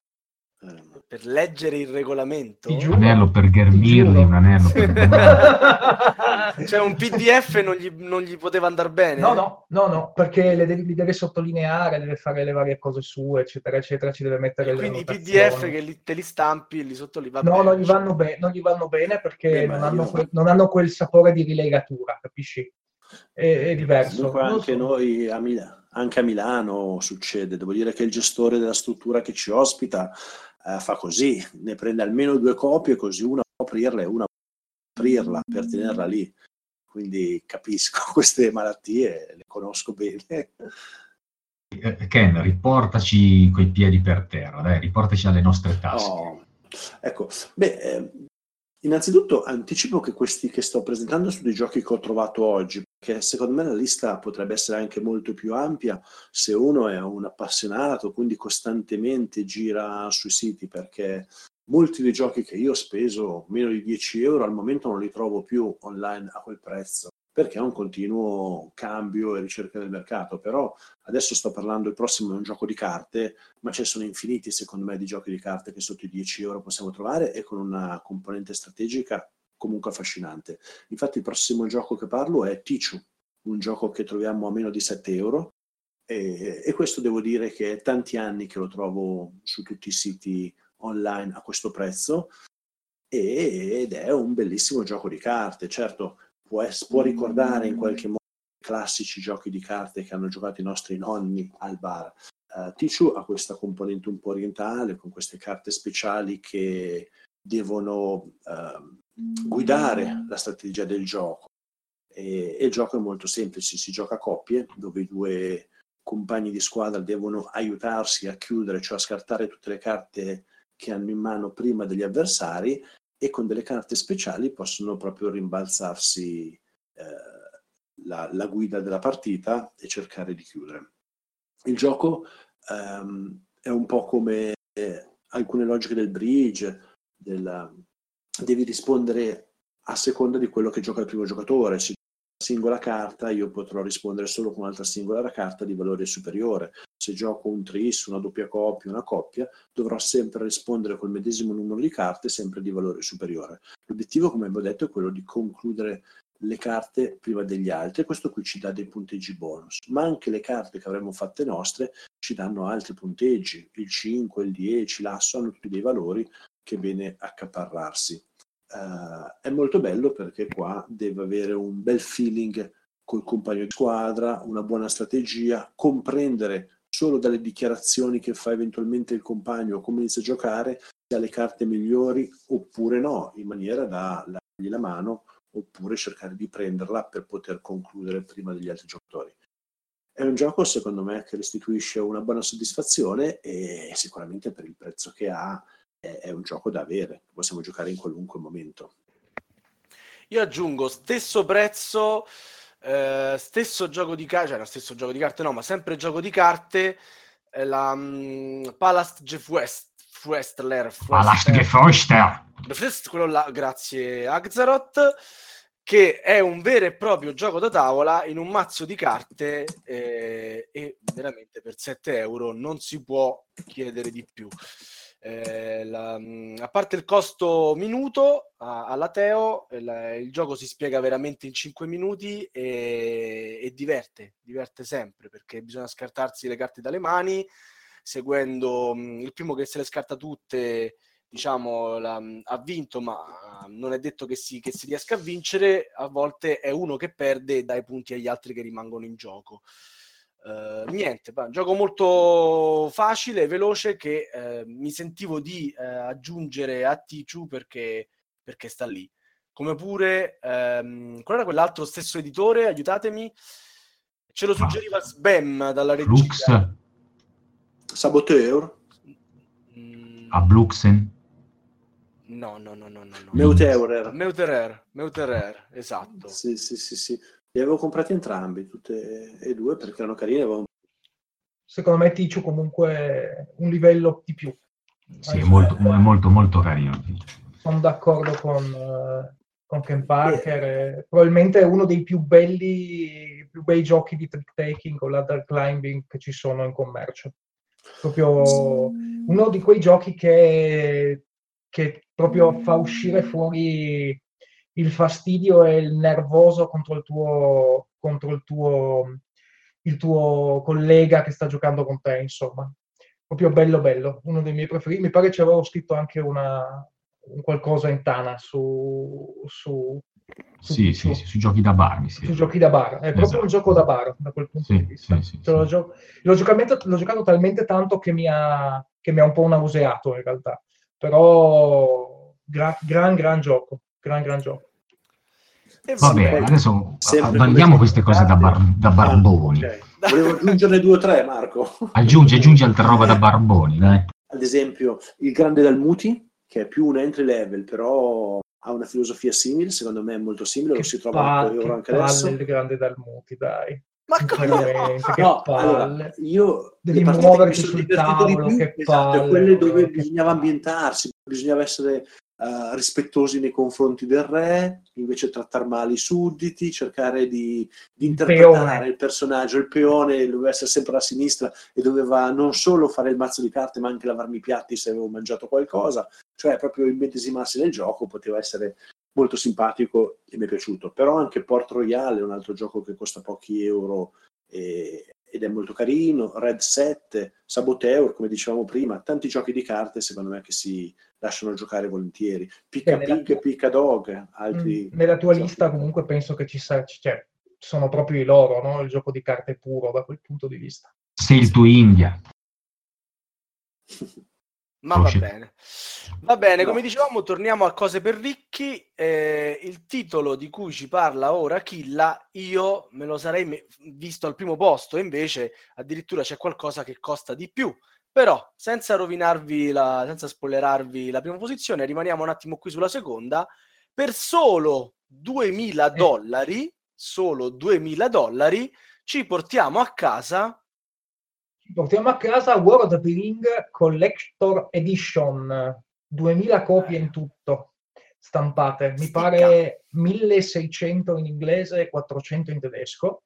Eh, per leggere il regolamento. Un anello per Ghermirli, un anello per... cioè un PDF non gli, non gli, poteva andare bene? No, no, no, no perché le devi, li deve sottolineare, deve fare le varie cose sue, eccetera, eccetera, ci deve mettere le Quindi i PDF che li, te li stampi, li sottolinei. No, non gli, vanno be- non gli vanno bene perché Beh, non, hanno que- non, hanno quel sapore di rilegatura, capisci? È, è diverso. Comunque anche so. noi a Milano anche a Milano succede, devo dire che il gestore della struttura che ci ospita eh, fa così, ne prende almeno due copie così una può aprirla e una può aprirla per tenerla lì. Quindi capisco queste malattie, le conosco bene. Eh, Ken, riportaci coi piedi per terra, dai, riportaci alle nostre tasche. Oh, ecco, beh, eh, Innanzitutto anticipo che questi che sto presentando sono dei giochi che ho trovato oggi, perché secondo me la lista potrebbe essere anche molto più ampia se uno è un appassionato, quindi costantemente gira sui siti, perché molti dei giochi che io ho speso meno di 10 euro al momento non li trovo più online a quel prezzo perché è un continuo cambio e ricerca del mercato. Però adesso sto parlando, il prossimo è un gioco di carte, ma ce ne sono infiniti secondo me di giochi di carte che sotto i 10 euro possiamo trovare e con una componente strategica comunque affascinante. Infatti il prossimo gioco che parlo è Tichu, un gioco che troviamo a meno di 7 euro e, e questo devo dire che è tanti anni che lo trovo su tutti i siti online a questo prezzo ed è un bellissimo gioco di carte. Certo, può, può ricordare in qualche modo i classici giochi di carte che hanno giocato i nostri nonni al bar. Uh, Tichu ha questa componente un po' orientale, con queste carte speciali che devono uh, guidare la strategia del gioco. E, e, il gioco è molto semplice, si gioca a coppie, dove i due compagni di squadra devono aiutarsi a chiudere, cioè a scartare tutte le carte che hanno in mano prima degli avversari e con delle carte speciali possono proprio rimbalzarsi eh, la, la, guida della partita e cercare di chiudere. Il gioco ehm, è un po' come eh, alcune logiche del bridge, della, devi rispondere a seconda di quello che gioca il primo giocatore. Se singola carta io potrò rispondere solo con un'altra singola carta di valore superiore. Se gioco un tris, una doppia coppia, una coppia, dovrò sempre rispondere col medesimo numero di carte, sempre di valore superiore. L'obiettivo, come abbiamo detto, è quello di concludere le carte prima degli altri questo qui ci dà dei punteggi bonus, ma anche le carte che avremmo fatte nostre ci danno altri punteggi, il 5, il 10, l'asso hanno tutti dei valori che bene accaparrarsi. Uh, è molto bello perché qua deve avere un bel feeling col compagno di squadra, una buona strategia, comprendere solo dalle dichiarazioni che fa eventualmente il compagno come inizia a giocare se ha le carte migliori oppure no, in maniera da dargli la mano oppure cercare di prenderla per poter concludere prima degli altri giocatori. È un gioco secondo me che restituisce una buona soddisfazione e sicuramente per il prezzo che ha è, è un gioco da avere, possiamo giocare in qualunque momento. Io aggiungo stesso prezzo, eh, stesso gioco di carte, cioè lo stesso gioco di carte no, ma sempre gioco di carte, eh, la um, Palast Jeff West, Westler. Palast Jeff Westler. Quello là, grazie Axaroth, che è un vero e proprio gioco da tavola in un mazzo di carte eh, e veramente per 7 euro non si può chiedere di più. Eh, la, a parte il costo minuto a, alla Teo, il, il, gioco si spiega veramente in 5 minuti e, e, diverte, diverte sempre perché bisogna scartarsi le carte dalle mani, seguendo mh, il primo che se le scarta tutte diciamo, la, ha vinto, ma non è detto che si, che si, riesca a vincere, a volte è uno che perde e dà i punti agli altri che rimangono in gioco. Uh, niente, un gioco molto facile, veloce che uh, mi sentivo di uh, aggiungere a Tichu perché, perché sta lì. Come pure, um, qual era quell'altro stesso editore? Aiutatemi. Ce lo suggeriva Sbam dalla regia. Saboteur. Mm. A Bluxen. No, no, no, no, no. no. Meuterer. Meuterer, Meuterer, esatto. Sì, sì, sì, sì. Li avevo comprati entrambi, tutte e due, perché erano carini. Avevo... Secondo me Ticcio comunque un livello di più. Sì, è molto, è molto, molto carino. Sono d'accordo con, uh, con Ken Parker. Eh, probabilmente è uno dei più belli, più bei giochi di trick taking o ladder climbing che ci sono in commercio. Proprio uno di quei giochi che che proprio fa uscire fuori il fastidio e il nervoso contro il tuo, contro il tuo, il tuo collega che sta giocando con te, insomma. Proprio bello bello, uno dei miei preferiti. Mi pare che ci avevo scritto anche una, un qualcosa in Tana su, su, su sì, su, sì, sì, giochi da bar, mi Su giochi da bar, è esatto. proprio un gioco da bar da quel punto sì, di vista. Sì, sì, l'ho, gio- l'ho, giocato, l'ho, giocato, talmente tanto che mi, ha, che mi ha un po' nauseato in realtà però gra- gran gran gioco, gran gran gioco. Va bene, adesso abbandiamo queste cose da, bar- da barboni. Ah, okay. Volevo aggiungerne due o tre, Marco. Aggiungi, aggiungi altra roba da barboni, dai. Ad esempio, il Grande Dalmuti, che è più un entry level, però ha una filosofia simile, secondo me è molto simile, che lo si trova a euro anche adesso. il Grande Dalmuti, dai. Ma come? Che no, allora, io devi muoverti sul tavolo, più, che esatto, palle, quelle dove bisognava ambientarsi, bisognava essere uh, rispettosi nei confronti del re, invece trattare male i sudditi, cercare di, di interpretare peone. il personaggio, il peone doveva essere sempre a sinistra e doveva non solo fare il mazzo di carte, ma anche lavarmi i piatti se avevo mangiato qualcosa, cioè proprio immedesimarsi nel gioco poteva essere molto simpatico e mi è piaciuto. Però anche Port Royale è un altro gioco che costa pochi euro e, ed è molto carino. Red 7, Saboteur, come dicevamo prima, tanti giochi di carte secondo me che si lasciano giocare volentieri. Picca Pig, tua... Picca Dog, altri... Mm, nella tua giochi. lista comunque penso che ci sia... Cioè, sono proprio i loro, no? il gioco di carte puro da quel punto di vista. Sei il tuo India. Ma va bene. Va bene, come dicevamo, torniamo a cose per ricchi. Eh, il titolo di cui ci parla ora Killa, io me lo sarei me- visto al primo posto, invece addirittura c'è qualcosa che costa di più. Però, senza rovinarvi, la, senza spoilerarvi la prima posizione, rimaniamo un attimo qui sulla seconda. Per solo 2000 eh. dollari, solo 2000 dollari, ci portiamo a casa portiamo a casa World of the Ring Collector Edition 2000 copie in tutto stampate. Mi pare 1600 in inglese e 400 in tedesco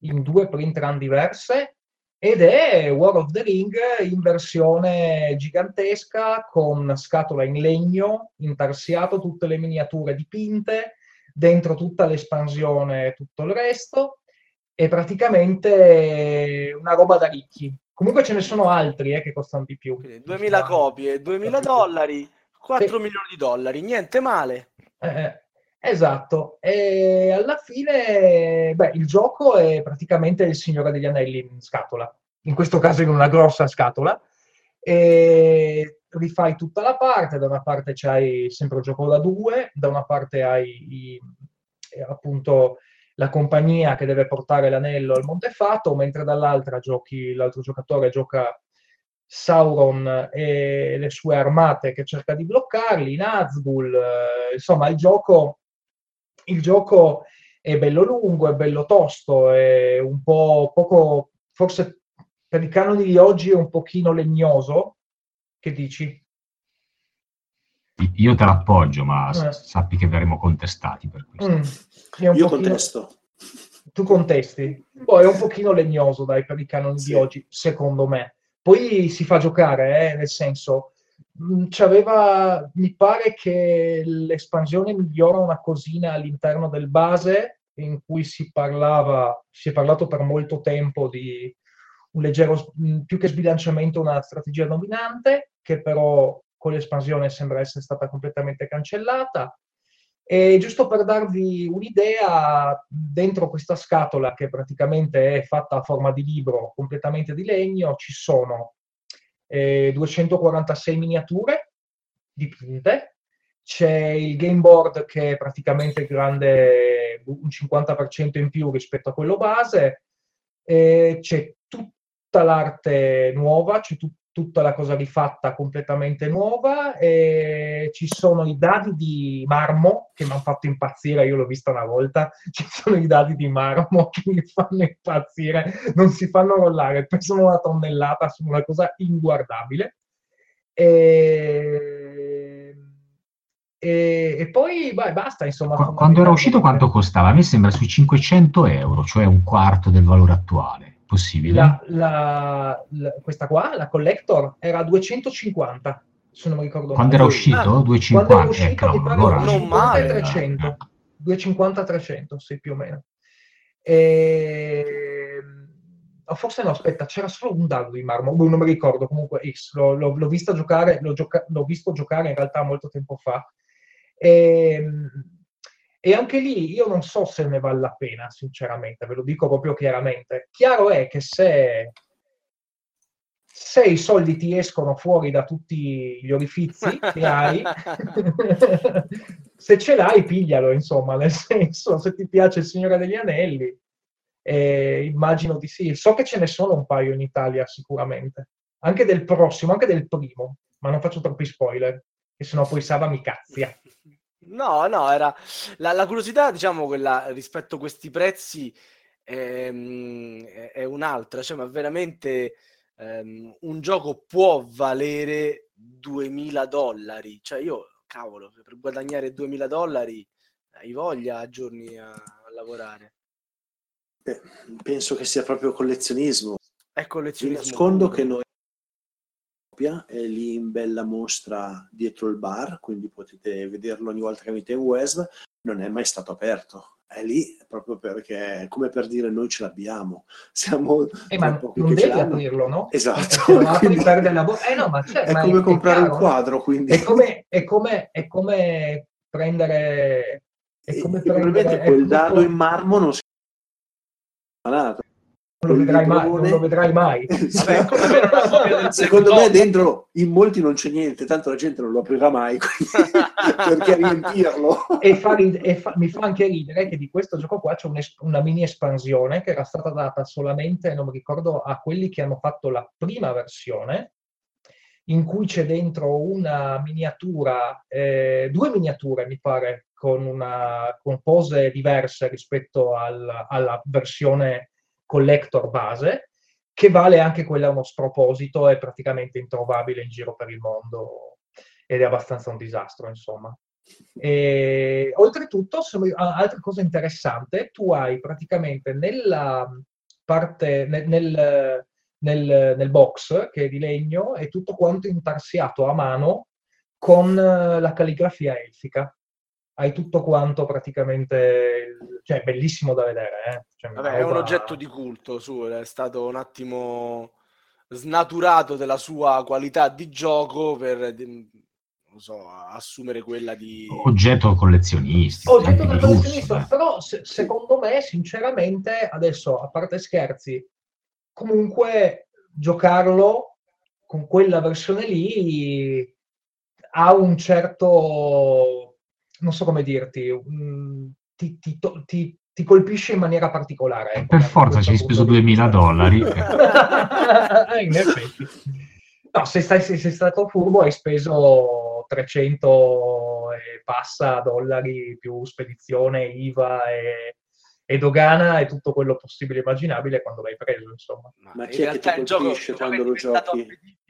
in due print run diverse ed è War of the Ring in versione gigantesca con scatola in legno intarsiato tutte le miniature dipinte dentro tutta l'espansione e tutto il resto è praticamente una roba da ricchi. Comunque ce ne sono altri eh, che costano di più. Quindi 2000 copie, 2000 dollari, 4 sì. milioni di dollari, niente male. Eh, eh, esatto, e alla fine beh, il gioco è praticamente il Signore degli Anelli in scatola, in questo caso in una grossa scatola, e rifai tutta la parte, da una parte c'hai sempre il gioco da due, da una parte hai i, appunto la compagnia che deve portare l'anello al Montefatto, mentre dall'altra giochi, l'altro giocatore gioca Sauron e le sue armate che cerca di bloccarli, Nazgul, eh, insomma il gioco, il gioco è bello lungo, è bello tosto, è un po' poco, forse per i canoni di oggi è un pochino legnoso, che dici? Io te l'appoggio, ma eh. sappi che verremo contestati per questo. Mm, Io pochino... contesto. Tu contesti? Poi è un pochino legnoso, dai, per i canoni sì. di oggi, secondo me. Poi si fa giocare, eh, nel senso, mm, c'aveva, mi pare che l'espansione migliora una cosina all'interno del base in cui si parlava, si è parlato per molto tempo di un leggero, più che sbilanciamento, una strategia dominante, che però con l'espansione sembra essere stata completamente cancellata. E giusto per darvi un'idea, dentro questa scatola che praticamente è fatta a forma di libro, completamente di legno, ci sono eh, 246 miniature dipinte, c'è il game board che è praticamente grande un 50% in più rispetto a quello base, eh, c'è tutta l'arte nuova, c'è tut- tutta la cosa rifatta completamente nuova, e ci sono i dadi di marmo che mi hanno fatto impazzire, io l'ho vista una volta, ci sono i dadi di marmo che mi fanno impazzire, non si fanno rollare, pesano una tonnellata, sono una cosa inguardabile. E, e, e poi beh, basta, insomma. Quando era uscito quanto costava? A me sembra sui 500 euro, cioè un quarto del valore attuale possibile? La, la, la, questa qua, la Collector, era 250, se non mi ricordo Quando era uscito? Ah, 250? Quando era uscito, eh, allora, non male. 300, 250-300, sì, più o meno. E... forse no, aspetta, c'era solo un dado di marmo, boh, non mi ricordo, comunque X, l'ho, l'ho, l'ho visto giocare, l'ho, gioca- l'ho visto giocare in realtà molto tempo fa. E, ehm, e anche lì io non so se ne vale la pena, sinceramente, ve lo dico proprio chiaramente. Chiaro è che se, se i soldi ti escono fuori da tutti gli orifizi che hai, se ce l'hai, piglialo, insomma, nel senso, se ti piace il Signore degli Anelli, eh, immagino di sì. So che ce ne sono un paio in Italia sicuramente, anche del prossimo, anche del primo, ma non faccio troppi spoiler, che sennò poi Sava mi cazzia. No, no, era la, la curiosità, diciamo, quella rispetto a questi prezzi ehm, è, è un'altra, cioè, ma veramente ehm, un gioco può valere 2000 dollari, cioè io, cavolo, per guadagnare 2000 dollari hai voglia a giorni a, a lavorare. Eh, penso che sia proprio collezionismo. È collezionismo. Mi nascondo che noi è lì in bella mostra dietro il bar, quindi potete vederlo ogni volta che avete in web, non è mai stato aperto. È lì proprio perché, come per dire, noi ce l'abbiamo. Siamo eh, ma non devi aprirlo, no? Esatto. quindi, la bo- eh, no, ma è ma come è, comprare è un quadro, quindi. È come, è come, è come prendere... È come prendere, quel dado in marmo non si è non lo vedrai mai, non lo vedrai mai. Vabbè, Secondo me dentro in molti non c'è niente, tanto la gente non lo aprirà mai, perché riempirlo. E, fa, e fa, mi fa anche ridere che di questo gioco qua c'è una mini espansione che era stata data solamente, non mi ricordo, a quelli che hanno fatto la prima versione, in cui c'è dentro una miniatura, eh, due miniature mi pare, con, una, con pose diverse rispetto al, alla versione collector base, che vale anche quella uno sproposito, è praticamente introvabile in giro per il mondo ed è abbastanza un disastro, insomma. E, oltretutto, altra cosa interessante, tu hai praticamente nella parte, nel, nel, nel, nel box che è di legno, è tutto quanto intarsiato a mano con la calligrafia elfica hai tutto quanto praticamente, cioè bellissimo da vedere. Eh? Cioè, Vabbè, roba... è un oggetto di culto, su, è stato un attimo snaturato della sua qualità di gioco per non so, assumere quella di oggetto collezionistico. Oggetto da collezionista, eh. però se, secondo me, sinceramente, adesso a parte scherzi, comunque giocarlo con quella versione lì ha un certo non so come dirti, um, ti, ti, ti, ti, colpisce in maniera particolare. Ecco, per forza ci hai speso 2000 dollari. Eh, in effetti. No, se, stai, se sei stato furbo hai speso 300 e passa dollari più spedizione, IVA e, e dogana e tutto quello possibile e immaginabile quando l'hai preso, insomma. Ma, Ma chi è che ti colpisce quando lo giochi?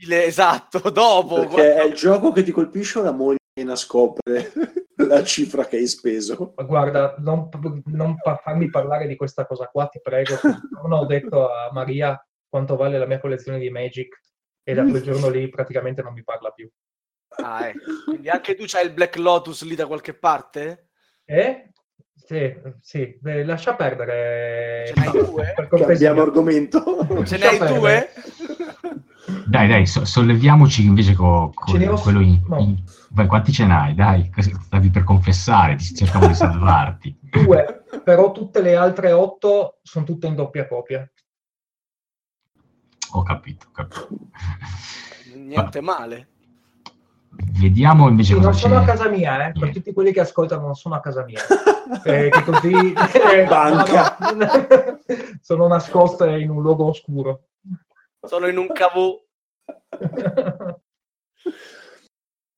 Esatto, dopo. Perché quando... è il gioco che ti colpisce o la moglie scopre la cifra che hai speso. Ma guarda, non, non farmi parlare di questa cosa qua, ti prego. Non ho detto a Maria quanto vale la mia collezione di Magic e da quel giorno lì praticamente non mi parla più. Ah, ecco. Quindi anche tu c'hai il Black Lotus lì da qualche parte? Eh? Sì, sì, Beh, lascia perdere. Ce n'hai due? Cambiamo argomento. Ce n'hai due? Dai, dai, so- solleviamoci invece con ho- quello in, no. in- Vai, quanti ce n'hai? Dai, stavi per confessare, ti- cercavo di salvarti. Due, però tutte le altre otto sono tutte in doppia copia. Ho capito, ho capito. Niente male. Vediamo invece Sì, cosa non sono a c'è. casa mia, eh, per tutti quelli che ascoltano non sono a casa mia. Eh, che così eh, Banca. no, no. sono nascoste in un luogo oscuro. Sono in un cavò.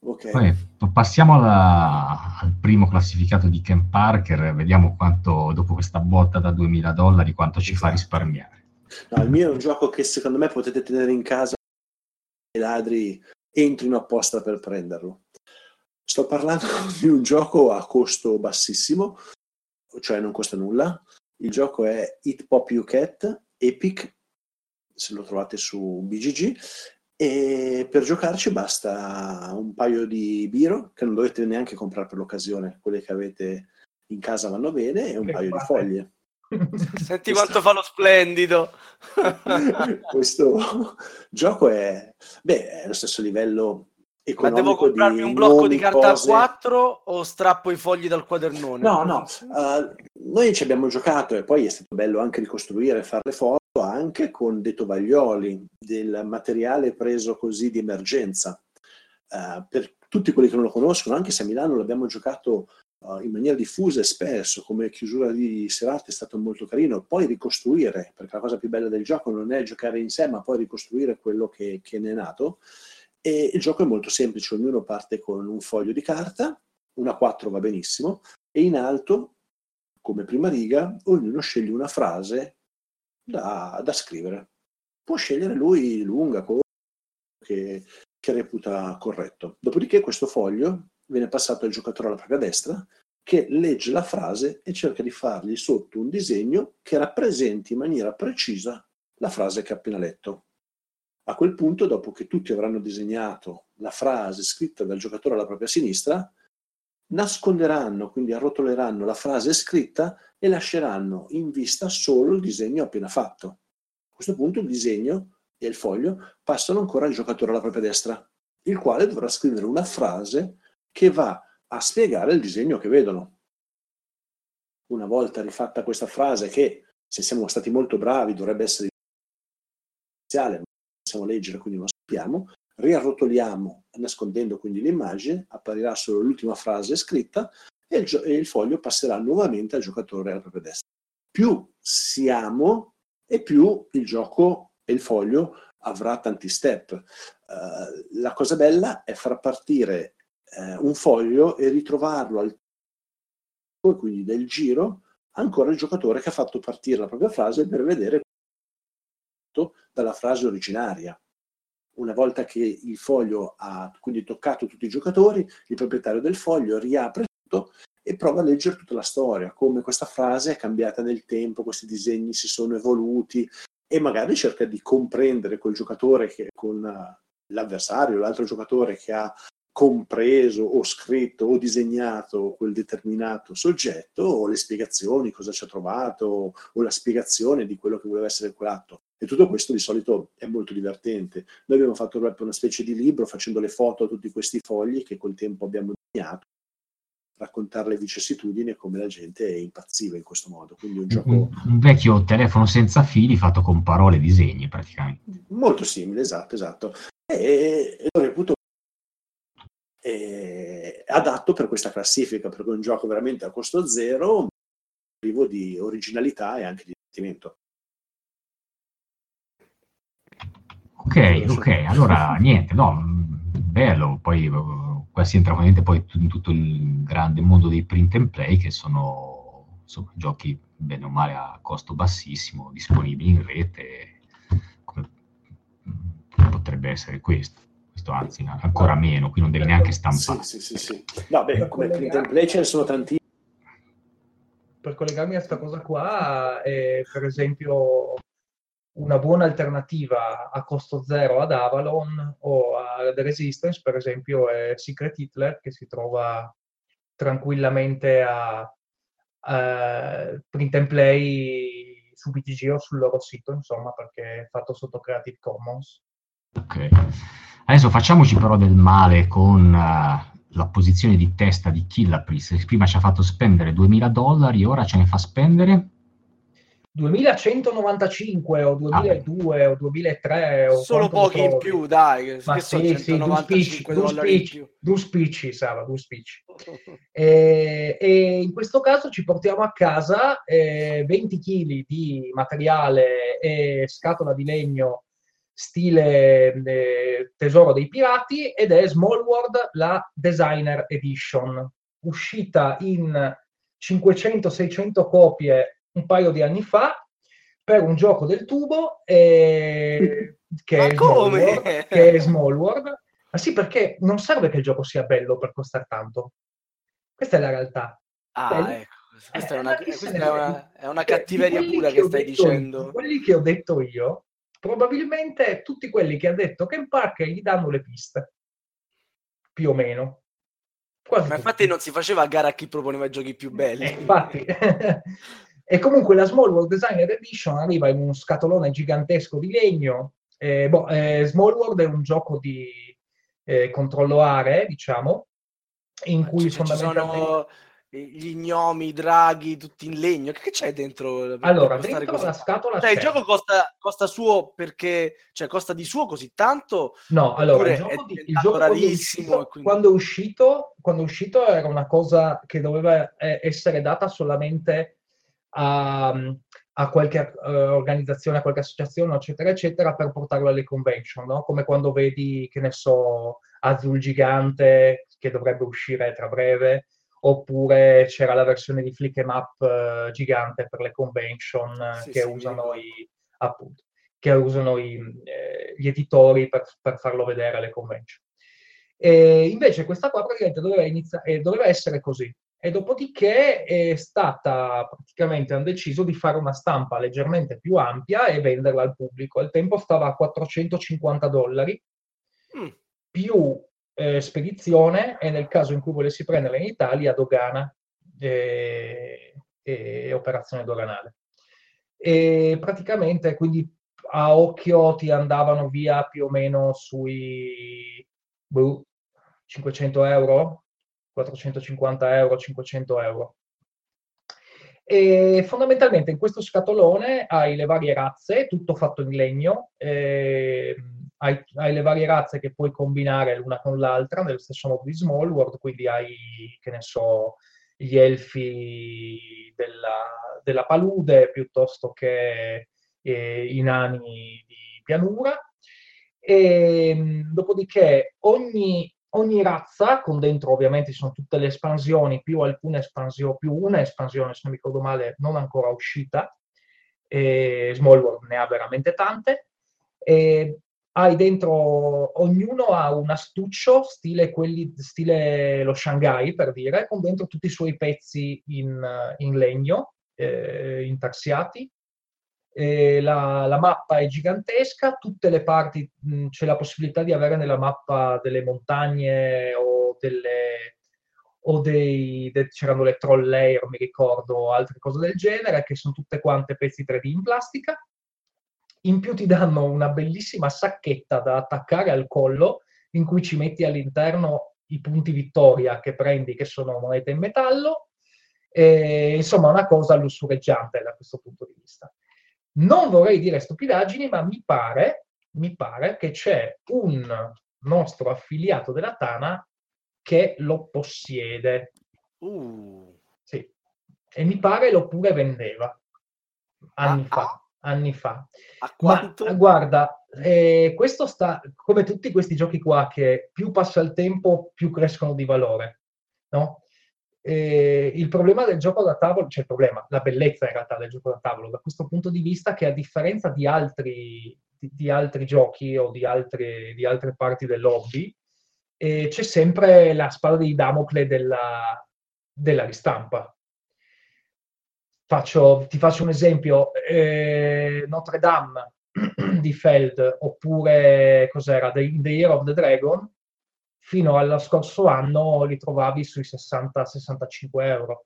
Ok. Poi, passiamo alla- al primo classificato di Ken Parker, vediamo quanto, dopo questa botta da 2000 dollari, quanto ci fa Esatto. risparmiare. No, il mio è un gioco che secondo me potete tenere in casa e i ladri entrino apposta per prenderlo. Sto parlando di un gioco a costo bassissimo, cioè non costa nulla. Il gioco è Hit Pop You Cat Epic, se lo trovate su BGG. E per giocarci basta un paio di biro, che non dovete neanche comprare per l'occasione, quelle che avete in casa vanno bene, e un Che paio di fate? foglie. Senti quanto fa lo splendido. questo gioco è, beh, è lo stesso livello Ma economico devo comprarmi di un blocco di carta cose. A4 o strappo i fogli dal quadernone? No, no, eh, noi ci abbiamo giocato e poi è stato bello anche ricostruire, fare le foto anche con dei tovaglioli, del materiale preso così di emergenza. Eh, per tutti quelli che non lo conoscono, anche se a Milano l'abbiamo giocato eh, in maniera diffusa e spesso, come chiusura di serata è stato molto carino. Poi ricostruire, perché la cosa più bella del gioco non è giocare in sé, ma poi ricostruire quello che, che ne è nato. E il gioco è molto semplice, ognuno parte con un foglio di carta, una 4 va benissimo, e in alto, come prima riga, ognuno sceglie una frase da, da scrivere. Può scegliere lui lunga, corta, che, che reputa corretto. Dopodiché questo foglio viene passato al giocatore alla propria destra, che legge la frase e cerca di fargli sotto un disegno che rappresenti in maniera precisa la frase che ha appena letto. A quel punto, dopo che tutti avranno disegnato la frase scritta dal giocatore alla propria sinistra, nasconderanno, quindi arrotoleranno la frase scritta e lasceranno in vista solo il disegno appena fatto. A questo punto il disegno e il foglio passano ancora al giocatore alla propria destra, il quale dovrà scrivere una frase che va a spiegare il disegno che vedono. Una volta rifatta questa frase, che se siamo stati molto bravi dovrebbe essere iniziale, ma non possiamo leggere, quindi non sappiamo, riarrotoliamo nascondendo quindi l'immagine, apparirà solo l'ultima frase scritta e il, gio- e il foglio passerà nuovamente al giocatore alla propria destra. Più siamo e più il gioco e il foglio avrà tanti step. Eh, la cosa bella è far partire eh, un foglio e ritrovarlo al quindi del giro ancora il giocatore che ha fatto partire la propria frase per vedere dalla frase originaria. Una volta che il foglio ha quindi toccato tutti i giocatori, il proprietario del foglio riapre tutto e prova a leggere tutta la storia, come questa frase è cambiata nel tempo, questi disegni si sono evoluti e magari cerca di comprendere quel giocatore che con l'avversario, l'altro giocatore che ha compreso o scritto o disegnato quel determinato soggetto o le spiegazioni, cosa ci ha trovato o la spiegazione di quello che voleva essere quell'atto. E tutto questo di solito è molto divertente. Noi abbiamo fatto proprio una specie di libro facendo le foto a tutti questi fogli che col tempo abbiamo disegnato, raccontare le vicissitudini e come la gente impazziva in questo modo. Quindi un gioco Un, un vecchio telefono senza fili fatto con parole e disegni praticamente. molto simile, esatto, esatto. E, e lo reputo eh, adatto per questa classifica, perché è un gioco veramente a costo zero, privo di originalità e anche di divertimento. Ok, ok, allora niente, no, bello, poi eh, qua si entra ovviamente poi in tutto il grande mondo dei print and play che sono insomma, giochi bene o male a costo bassissimo, disponibili in rete, come potrebbe essere questo, questo anzi ancora meno, qui non devi neanche stampare. Sì, sì, sì, sì. No, beh, come print and play ce ne sono tanti. per collegarmi a questa cosa qua, è per esempio una buona alternativa a costo zero ad Avalon o a The Resistance, per esempio, è Secret Hitler, che si trova tranquillamente a, uh, print and play su BTG o sul loro sito, insomma, perché è fatto sotto Creative Commons. Ok. Adesso facciamoci però del male con uh, la posizione di testa di Killapris. Prima ci ha fatto spendere 2000 dollari, ora ce ne fa spendere? 2195 o 2002 ah, o 2003 o solo pochi in più dai ma che sì, sì, due spicci, due spicci, due spicci Sara, due spicci. E, e, in questo caso ci portiamo a casa eh, 20 kg di materiale e scatola di legno stile eh, tesoro dei pirati ed è Small World la Designer Edition uscita in 500-600 copie un paio di anni fa per un gioco del tubo eh, che, è Small World, che è Small World. Ma sì, perché non serve che il gioco sia bello per costare tanto. Questa è la realtà. Ah, Beh, ecco. Questa, eh, è, una, questa è, una, è una cattiveria pura che, che stai dicendo. Io, quelli che ho detto io, probabilmente tutti quelli che ha detto Ken Parker gli danno le piste. Più o meno. Quasi Ma infatti non si faceva a gara a chi proponeva i giochi più belli. Eh, infatti. E comunque la Small World Designer Edition arriva in uno scatolone gigantesco di legno. Eh, boh, eh, Small World è un gioco di eh, controllo aree, diciamo, in cui cioè, fondamentalmente... Ci sono gli gnomi, i draghi, tutti in legno. Che c'è dentro? Allora, dentro così? la scatola cioè, il gioco costa, costa, suo perché... Cioè, costa di suo così tanto? No, allora, il gioco, di, il gioco rarissimo. Quando, quindi... quando, è uscito, quando è uscito era una cosa che doveva eh, essere data solamente a, a qualche uh, organizzazione, a qualche associazione, eccetera, eccetera, per portarlo alle convention, no? Come quando vedi, che ne so, Azul Gigante, che dovrebbe uscire tra breve, oppure c'era la versione di Flick em Up uh, gigante per le convention sì, che sì, usano i appunto che usano i, eh, gli editori per, per, farlo vedere alle convention. E invece questa qua praticamente doveva, inizia- eh, doveva essere così e dopodiché è stata praticamente hanno deciso di fare una stampa leggermente più ampia e venderla al pubblico. Al tempo stava a 450 dollari mm. più eh, spedizione e nel caso in cui volessi prenderla in Italia dogana e, e operazione doganale. E praticamente quindi a occhio ti andavano via più o meno sui boh, 500 euro 450 euro, 500 euro. E fondamentalmente in questo scatolone hai le varie razze, tutto fatto in legno, eh, hai, hai, le varie razze che puoi combinare l'una con l'altra nello stesso modo di Small World, quindi hai, che ne so, gli elfi della, della palude piuttosto che eh, i nani di pianura. E, dopodiché ogni ogni razza, con dentro ovviamente ci sono tutte le espansioni, più alcune espansioni, più una espansione, se non mi ricordo male, non ancora uscita, e Small World ne ha veramente tante, e hai dentro, ognuno ha un astuccio, stile, quelli, stile lo Shanghai per dire, con dentro tutti i suoi pezzi in, in legno, eh, intarsiati, eh, la, la, mappa è gigantesca, tutte le parti mh, c'è la possibilità di avere nella mappa delle montagne o delle o dei, de, c'erano le troll layer, mi ricordo, altre cose del genere, che sono tutte quante pezzi 3D in plastica. In più ti danno una bellissima sacchetta da attaccare al collo, in cui ci metti all'interno i punti vittoria che prendi, che sono monete in metallo. E, insomma, una cosa lussureggiante da questo punto di vista. Non vorrei dire stupidaggini, ma mi pare, mi pare che c'è un nostro affiliato della Tana che lo possiede. Uh. Sì. E mi pare lo pure vendeva anni ah, fa. Anni fa. Ma guarda, eh, questo sta come tutti questi giochi qua che più passa il tempo, più crescono di valore. No? Eh, il problema del gioco da tavolo, cioè il problema, la bellezza in realtà del gioco da tavolo, da questo punto di vista, che a differenza di altri, di, di altri giochi o di altre, di altre parti del lobby, eh, c'è sempre la spada di Damocle della, della ristampa. Faccio, ti faccio un esempio, eh, Notre Dame di Feld, oppure cos'era, The, the Year of the Dragon, fino allo scorso anno li trovavi sui 60-65 euro.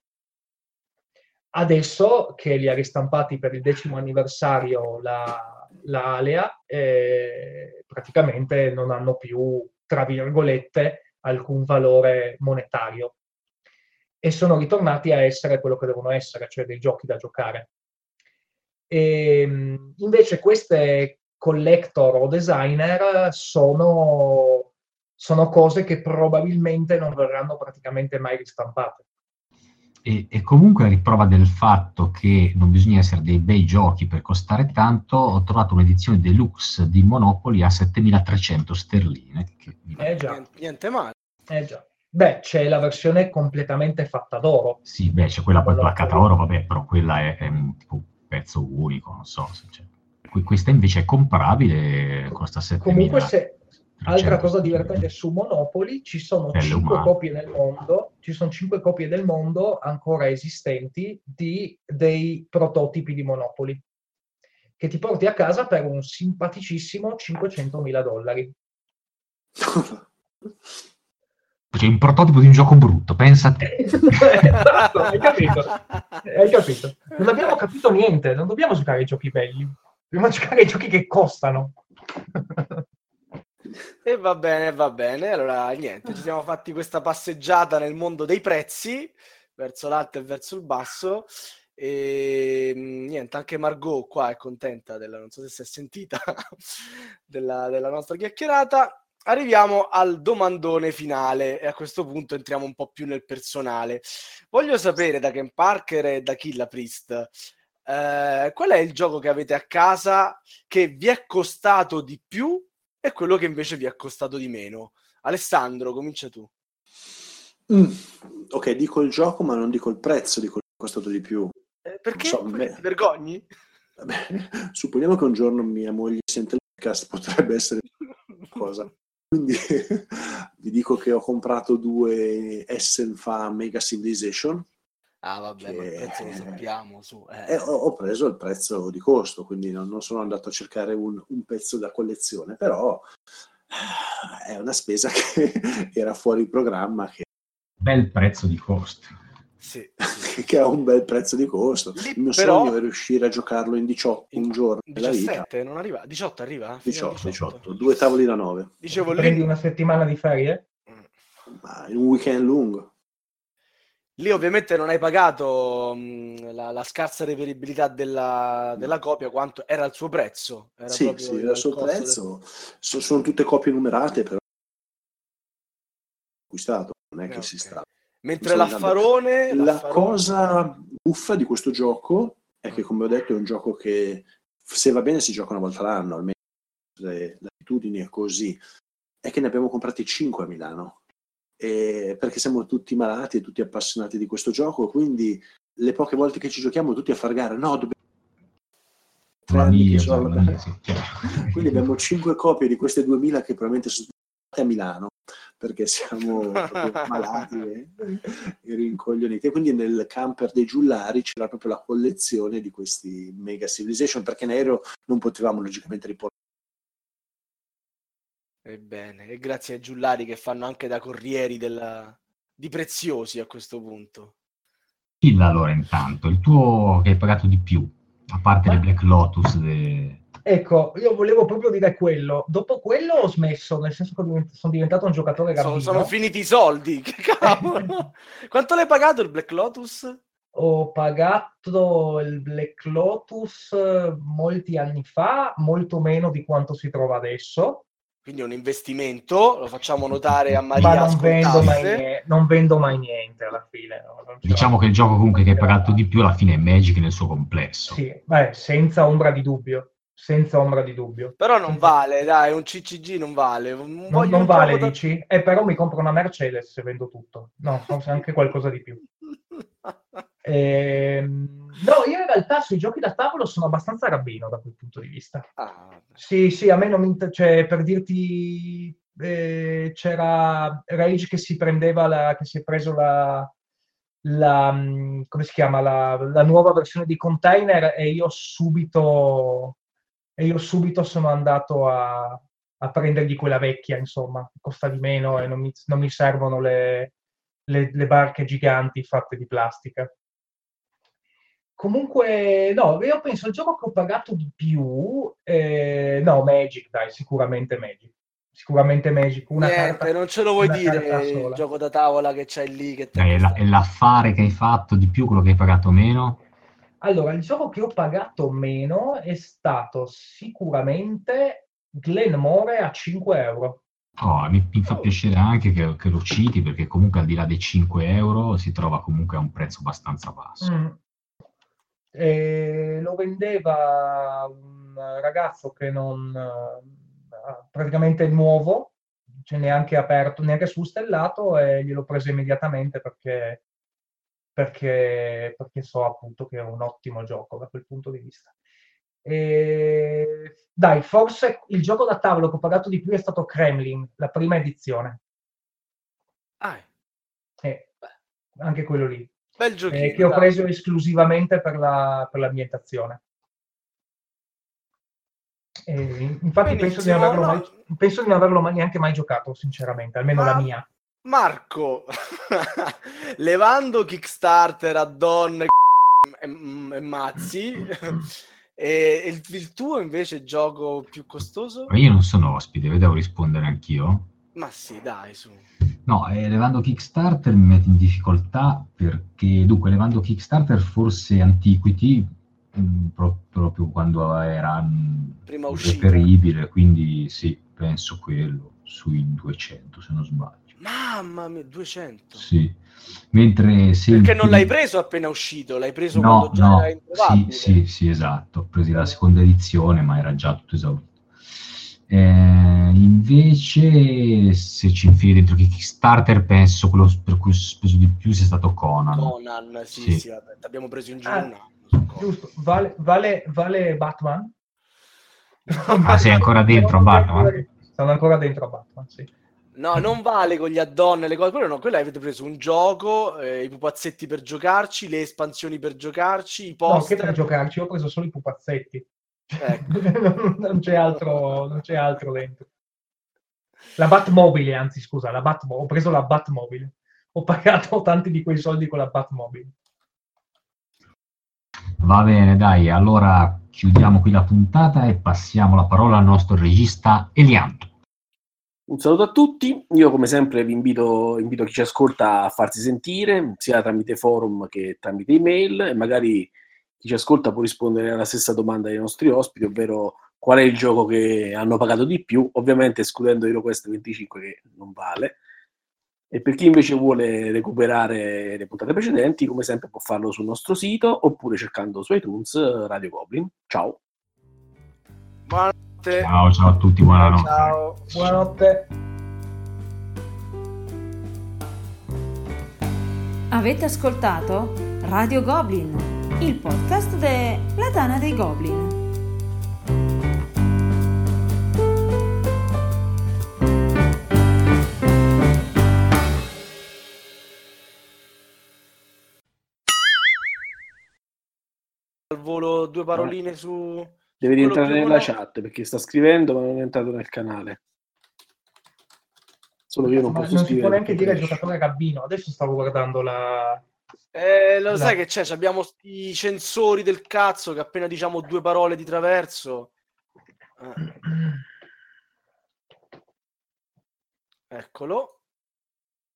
adesso che li ha ristampati per il decimo anniversario la, la Alea, eh, praticamente non hanno più, tra virgolette, alcun valore monetario e sono ritornati a essere quello che devono essere, cioè dei giochi da giocare. E, ehm, invece queste collector o designer sono, sono cose che probabilmente non verranno praticamente mai ristampate. E, e, comunque a riprova del fatto che non bisogna essere dei bei giochi per costare tanto, ho trovato un'edizione deluxe di Monopoli a 7300 sterline. Che eh già. Niente male. Eh già. Beh, c'è la versione completamente fatta d'oro. Sì, beh, c'è quella poi placcata oro, vabbè, però quella è, è un tipo pezzo unico, non so se c'è. Questa invece è comprabile, costa 7 Comunque se, Altra cosa divertente su Monopoli, ci sono Belle 5 umane. copie nel mondo, ci sono 5 copie del mondo ancora esistenti di, dei prototipi di Monopoli, che ti porti a casa per un simpaticissimo 500.000 dollari. C'è un prototipo di un gioco brutto, pensa a te. esatto, hai capito? Hai capito? Non abbiamo capito niente, non dobbiamo giocare ai giochi belli, dobbiamo giocare ai giochi che costano. E va bene, va bene. Allora, niente, ci siamo fatti questa passeggiata nel mondo dei prezzi, verso l'alto e verso il basso. E niente, anche Margot qua è contenta della, non so se si è sentita, della, della nostra chiacchierata. Arriviamo al domandone finale e a questo punto entriamo un po' più nel personale. Voglio sapere da Ken Parker e da Killa Priest eh, qual è il gioco che avete a casa che vi è costato di più e quello che invece vi è costato di meno. Alessandro, comincia tu. Mm, ok, dico il gioco, ma non dico il prezzo di quello che è costato di più. Eh, perché? So, ti vergogni? Beh, supponiamo che un giorno mia moglie sente il podcast, potrebbe essere cosa. Quindi vi dico che ho comprato due Essen fa Mega Civilization Ah, vabbè, che... ma il prezzo lo sappiamo. Su, eh. Eh, ho, ho, preso il prezzo di costo, quindi non, non sono andato a cercare un, un, pezzo da collezione, però eh, è una spesa che era fuori programma. Che... Bel prezzo di costo. Sì, sì. che ha un bel prezzo di costo. Lì, il mio però, sogno è riuscire a giocarlo in 18 in, un giorno 17 non arriva 18 arriva 18, 18. 18. due tavoli da 9 dicevo prendi lì... una settimana di ferie Ma in un weekend lungo Lì ovviamente non hai pagato mh, la, la, scarsa reperibilità della, della, copia quanto era il suo prezzo. Era sì, sì, era il suo prezzo. Del... So, sono tutte copie numerate, però acquistato, non è che okay. si sta. Mentre l'affarone... La l'affarone... cosa buffa di questo gioco è che, come ho detto, è un gioco che se va bene si gioca una volta l'anno, almeno abitudini è così. È che ne abbiamo comprati 5 a Milano. Eh, perché siamo tutti malati e tutti appassionati di questo gioco, quindi le poche volte che ci giochiamo tutti a far gara, no, dobbiamo... Mia, mia, sì, quindi abbiamo cinque copie di queste 2000 che probabilmente sono a Milano perché siamo malati e, e rincoglioniti. E quindi nel camper dei giullari c'era proprio la collezione di questi Mega Civilization perché in aereo non potevamo logicamente riportare Ebbene, e grazie ai giullari che fanno anche da corrieri della... di preziosi a questo punto. Il allora intanto, il tuo che hai pagato di più, a parte le Black Lotus. De... Ecco, io volevo proprio dire quello. Dopo quello ho smesso, nel senso che sono diventato un giocatore gambino. Sono, sono finiti i soldi, che cavolo! Quanto l'hai pagato il Black Lotus? Ho pagato il Black Lotus molti anni fa, molto meno di quanto si trova adesso. Quindi è un investimento, lo facciamo notare a Maria. Ma non, vendo mai, niente, non vendo mai niente alla fine. No? Diciamo che il gioco comunque che hai pagato di più alla fine è Magic nel suo complesso. Sì, beh, senza ombra di dubbio. Senza ombra di dubbio. Però non vale, dai, un CCG non vale. Non, non vale, da... dici? Eh, però mi compro una Mercedes se vendo tutto. No, forse anche qualcosa di più. Eh, no, io in realtà sui giochi da tavolo sono abbastanza rabbino da quel punto di vista. Ah. Sì, sì, a me non mi inter- cioè, per dirti, eh, c'era Rage che si prendeva, la, che si è preso la, la mm, come si chiama, la, la, nuova versione di container e io subito, e io subito sono andato a, a prendergli quella vecchia, insomma, costa di meno e non mi, non mi servono le, le, le barche giganti fatte di plastica. Comunque, no, io penso il gioco che ho pagato di più, eh, no, Magic, dai, sicuramente Magic. Sicuramente Magic. Una Niente, carta, non ce lo vuoi dire il gioco da tavola che c'hai lì. Che È, la- è l'affare che hai fatto di più, quello che hai pagato meno? Allora, il gioco che ho pagato meno è stato sicuramente Glenmore a 5 euro. Oh, mi, mi fa piacere anche che, che lo citi perché comunque al di là dei 5 euro si trova comunque a un prezzo abbastanza basso. Mm. E lo vendeva un ragazzo che non eh, praticamente nuovo, cioè neanche aperto, neanche sfustellato, e glielo preso immediatamente perché, perché, perché so appunto che è un ottimo gioco da quel punto di vista. E, dai, forse il gioco da tavolo che ho pagato di più è stato Kremlin, la prima edizione. Ah, Eh, anche quello lì. bel giochino. eh, che ho preso esclusivamente per, la, per l'ambientazione. E infatti penso di, mai, penso di non averlo mai- neanche mai giocato, sinceramente, almeno Ma- la mia. Marco, levando Kickstarter, addon e, e mazzi, e il, il tuo invece gioco più costoso? Ma io non sono ospite, devo rispondere anch'io. Ma sì, dai, su. No, eh, levando Kickstarter mi mette in difficoltà perché, dunque, levando Kickstarter forse Antiquity, mh, pro- proprio quando era uscita. reperibile, quindi sì, penso quello, sui 200 se non sbaglio. Mamma mia, 200. Sì. Mentre se Perché il non l'hai preso appena uscito, l'hai preso No, quando già no, era introvabile. sì, sì, sì, esatto. Ho preso la seconda edizione, ma era già tutto esaurito. Eh, invece, se ci infili dentro Kickstarter, penso quello per cui ho speso di più sia stato Conan. Conan, sì, Sì. sì, vabbè, abbiamo preso in giro Ah, un anno. Giusto, vale, vale, vale Batman? Ah, sei ancora dentro a Batman? Sono ancora dentro a Batman, sì. No, non vale con gli add-on e le cose, quello no, quello avete preso un gioco, eh, i pupazzetti per giocarci, le espansioni per giocarci, i No, che poster. per giocarci ho preso solo i pupazzetti. Ecco. non, non c'è altro, non c'è altro dentro. La Batmobile, anzi scusa, la Batmo- ho preso la Batmobile. Ho pagato tanti di quei soldi con la Batmobile. Va bene, dai, allora chiudiamo qui la puntata e passiamo la parola al nostro regista Elianto. Un saluto a tutti, io come sempre vi invito, invito chi ci ascolta a farsi sentire, sia tramite forum che tramite email, e magari chi ci ascolta può rispondere alla stessa domanda dei nostri ospiti, ovvero qual è il gioco che hanno pagato di più, ovviamente escludendo HeroQuest 25 che non vale. E per chi invece vuole recuperare le puntate precedenti, come sempre può farlo sul nostro sito oppure cercando su iTunes Radio Goblin. Ciao! Buonanotte. Ciao, ciao a tutti, buonanotte. Ciao. Buonanotte. Avete ascoltato Radio Goblin, il podcast della Tana dei Goblin. Al volo due paroline su... Devi Quello rientrare nella chat perché sta scrivendo ma non è entrato nel canale. Solo che io non Ma posso non si scrivere. può neanche dire giocatore Gabbino. Adesso stavo guardando la... Eh, lo No. sai che c'è? Abbiamo sti censori del cazzo che appena diciamo due parole di traverso... Eh, eccolo.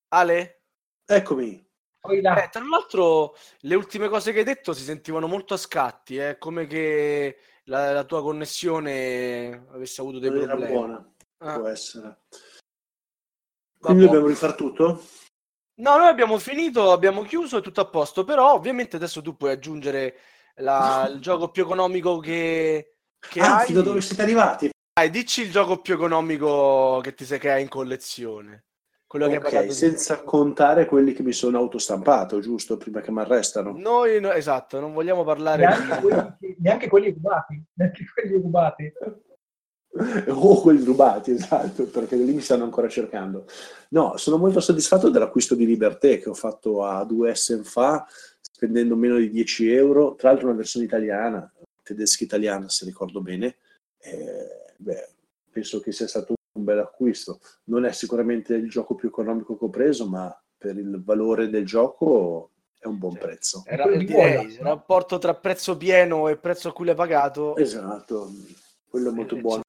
Ale? Eccomi. Eh, tra l'altro, le ultime cose che hai detto si sentivano molto a scatti, eh, come che la, la tua connessione avesse avuto dei Non era problemi. buona, Ah, può essere. vabbè. Quindi dobbiamo rifare tutto? No, noi abbiamo finito, abbiamo chiuso, è tutto a posto, però ovviamente adesso tu puoi aggiungere la- il gioco più economico che, che Ah, hai. fino a dove siete arrivati? Dai, dici il gioco più economico che ti sei che hai in collezione. Quello che hai pagato Ok, di senza più. contare quelli che mi sono autostampato, giusto? Prima che mi arrestano. Noi, no- esatto, non vogliamo parlare neanche, di... quelli, che- neanche quelli rubati. Neanche quelli rubati. o quelli rubati, esatto, perché lì mi stanno ancora cercando. No, sono molto soddisfatto dell'acquisto di Liberté che ho fatto a 2S fa, spendendo meno di 10 euro, tra l'altro una versione italiana, tedesca italiana se ricordo bene. Eh, beh, penso che sia stato un bel acquisto. Non è sicuramente il gioco più economico che ho preso, ma per il valore del gioco è un buon prezzo. Era, direi, il rapporto tra prezzo pieno e prezzo a cui l'hai pagato. Esatto, quello è molto buono.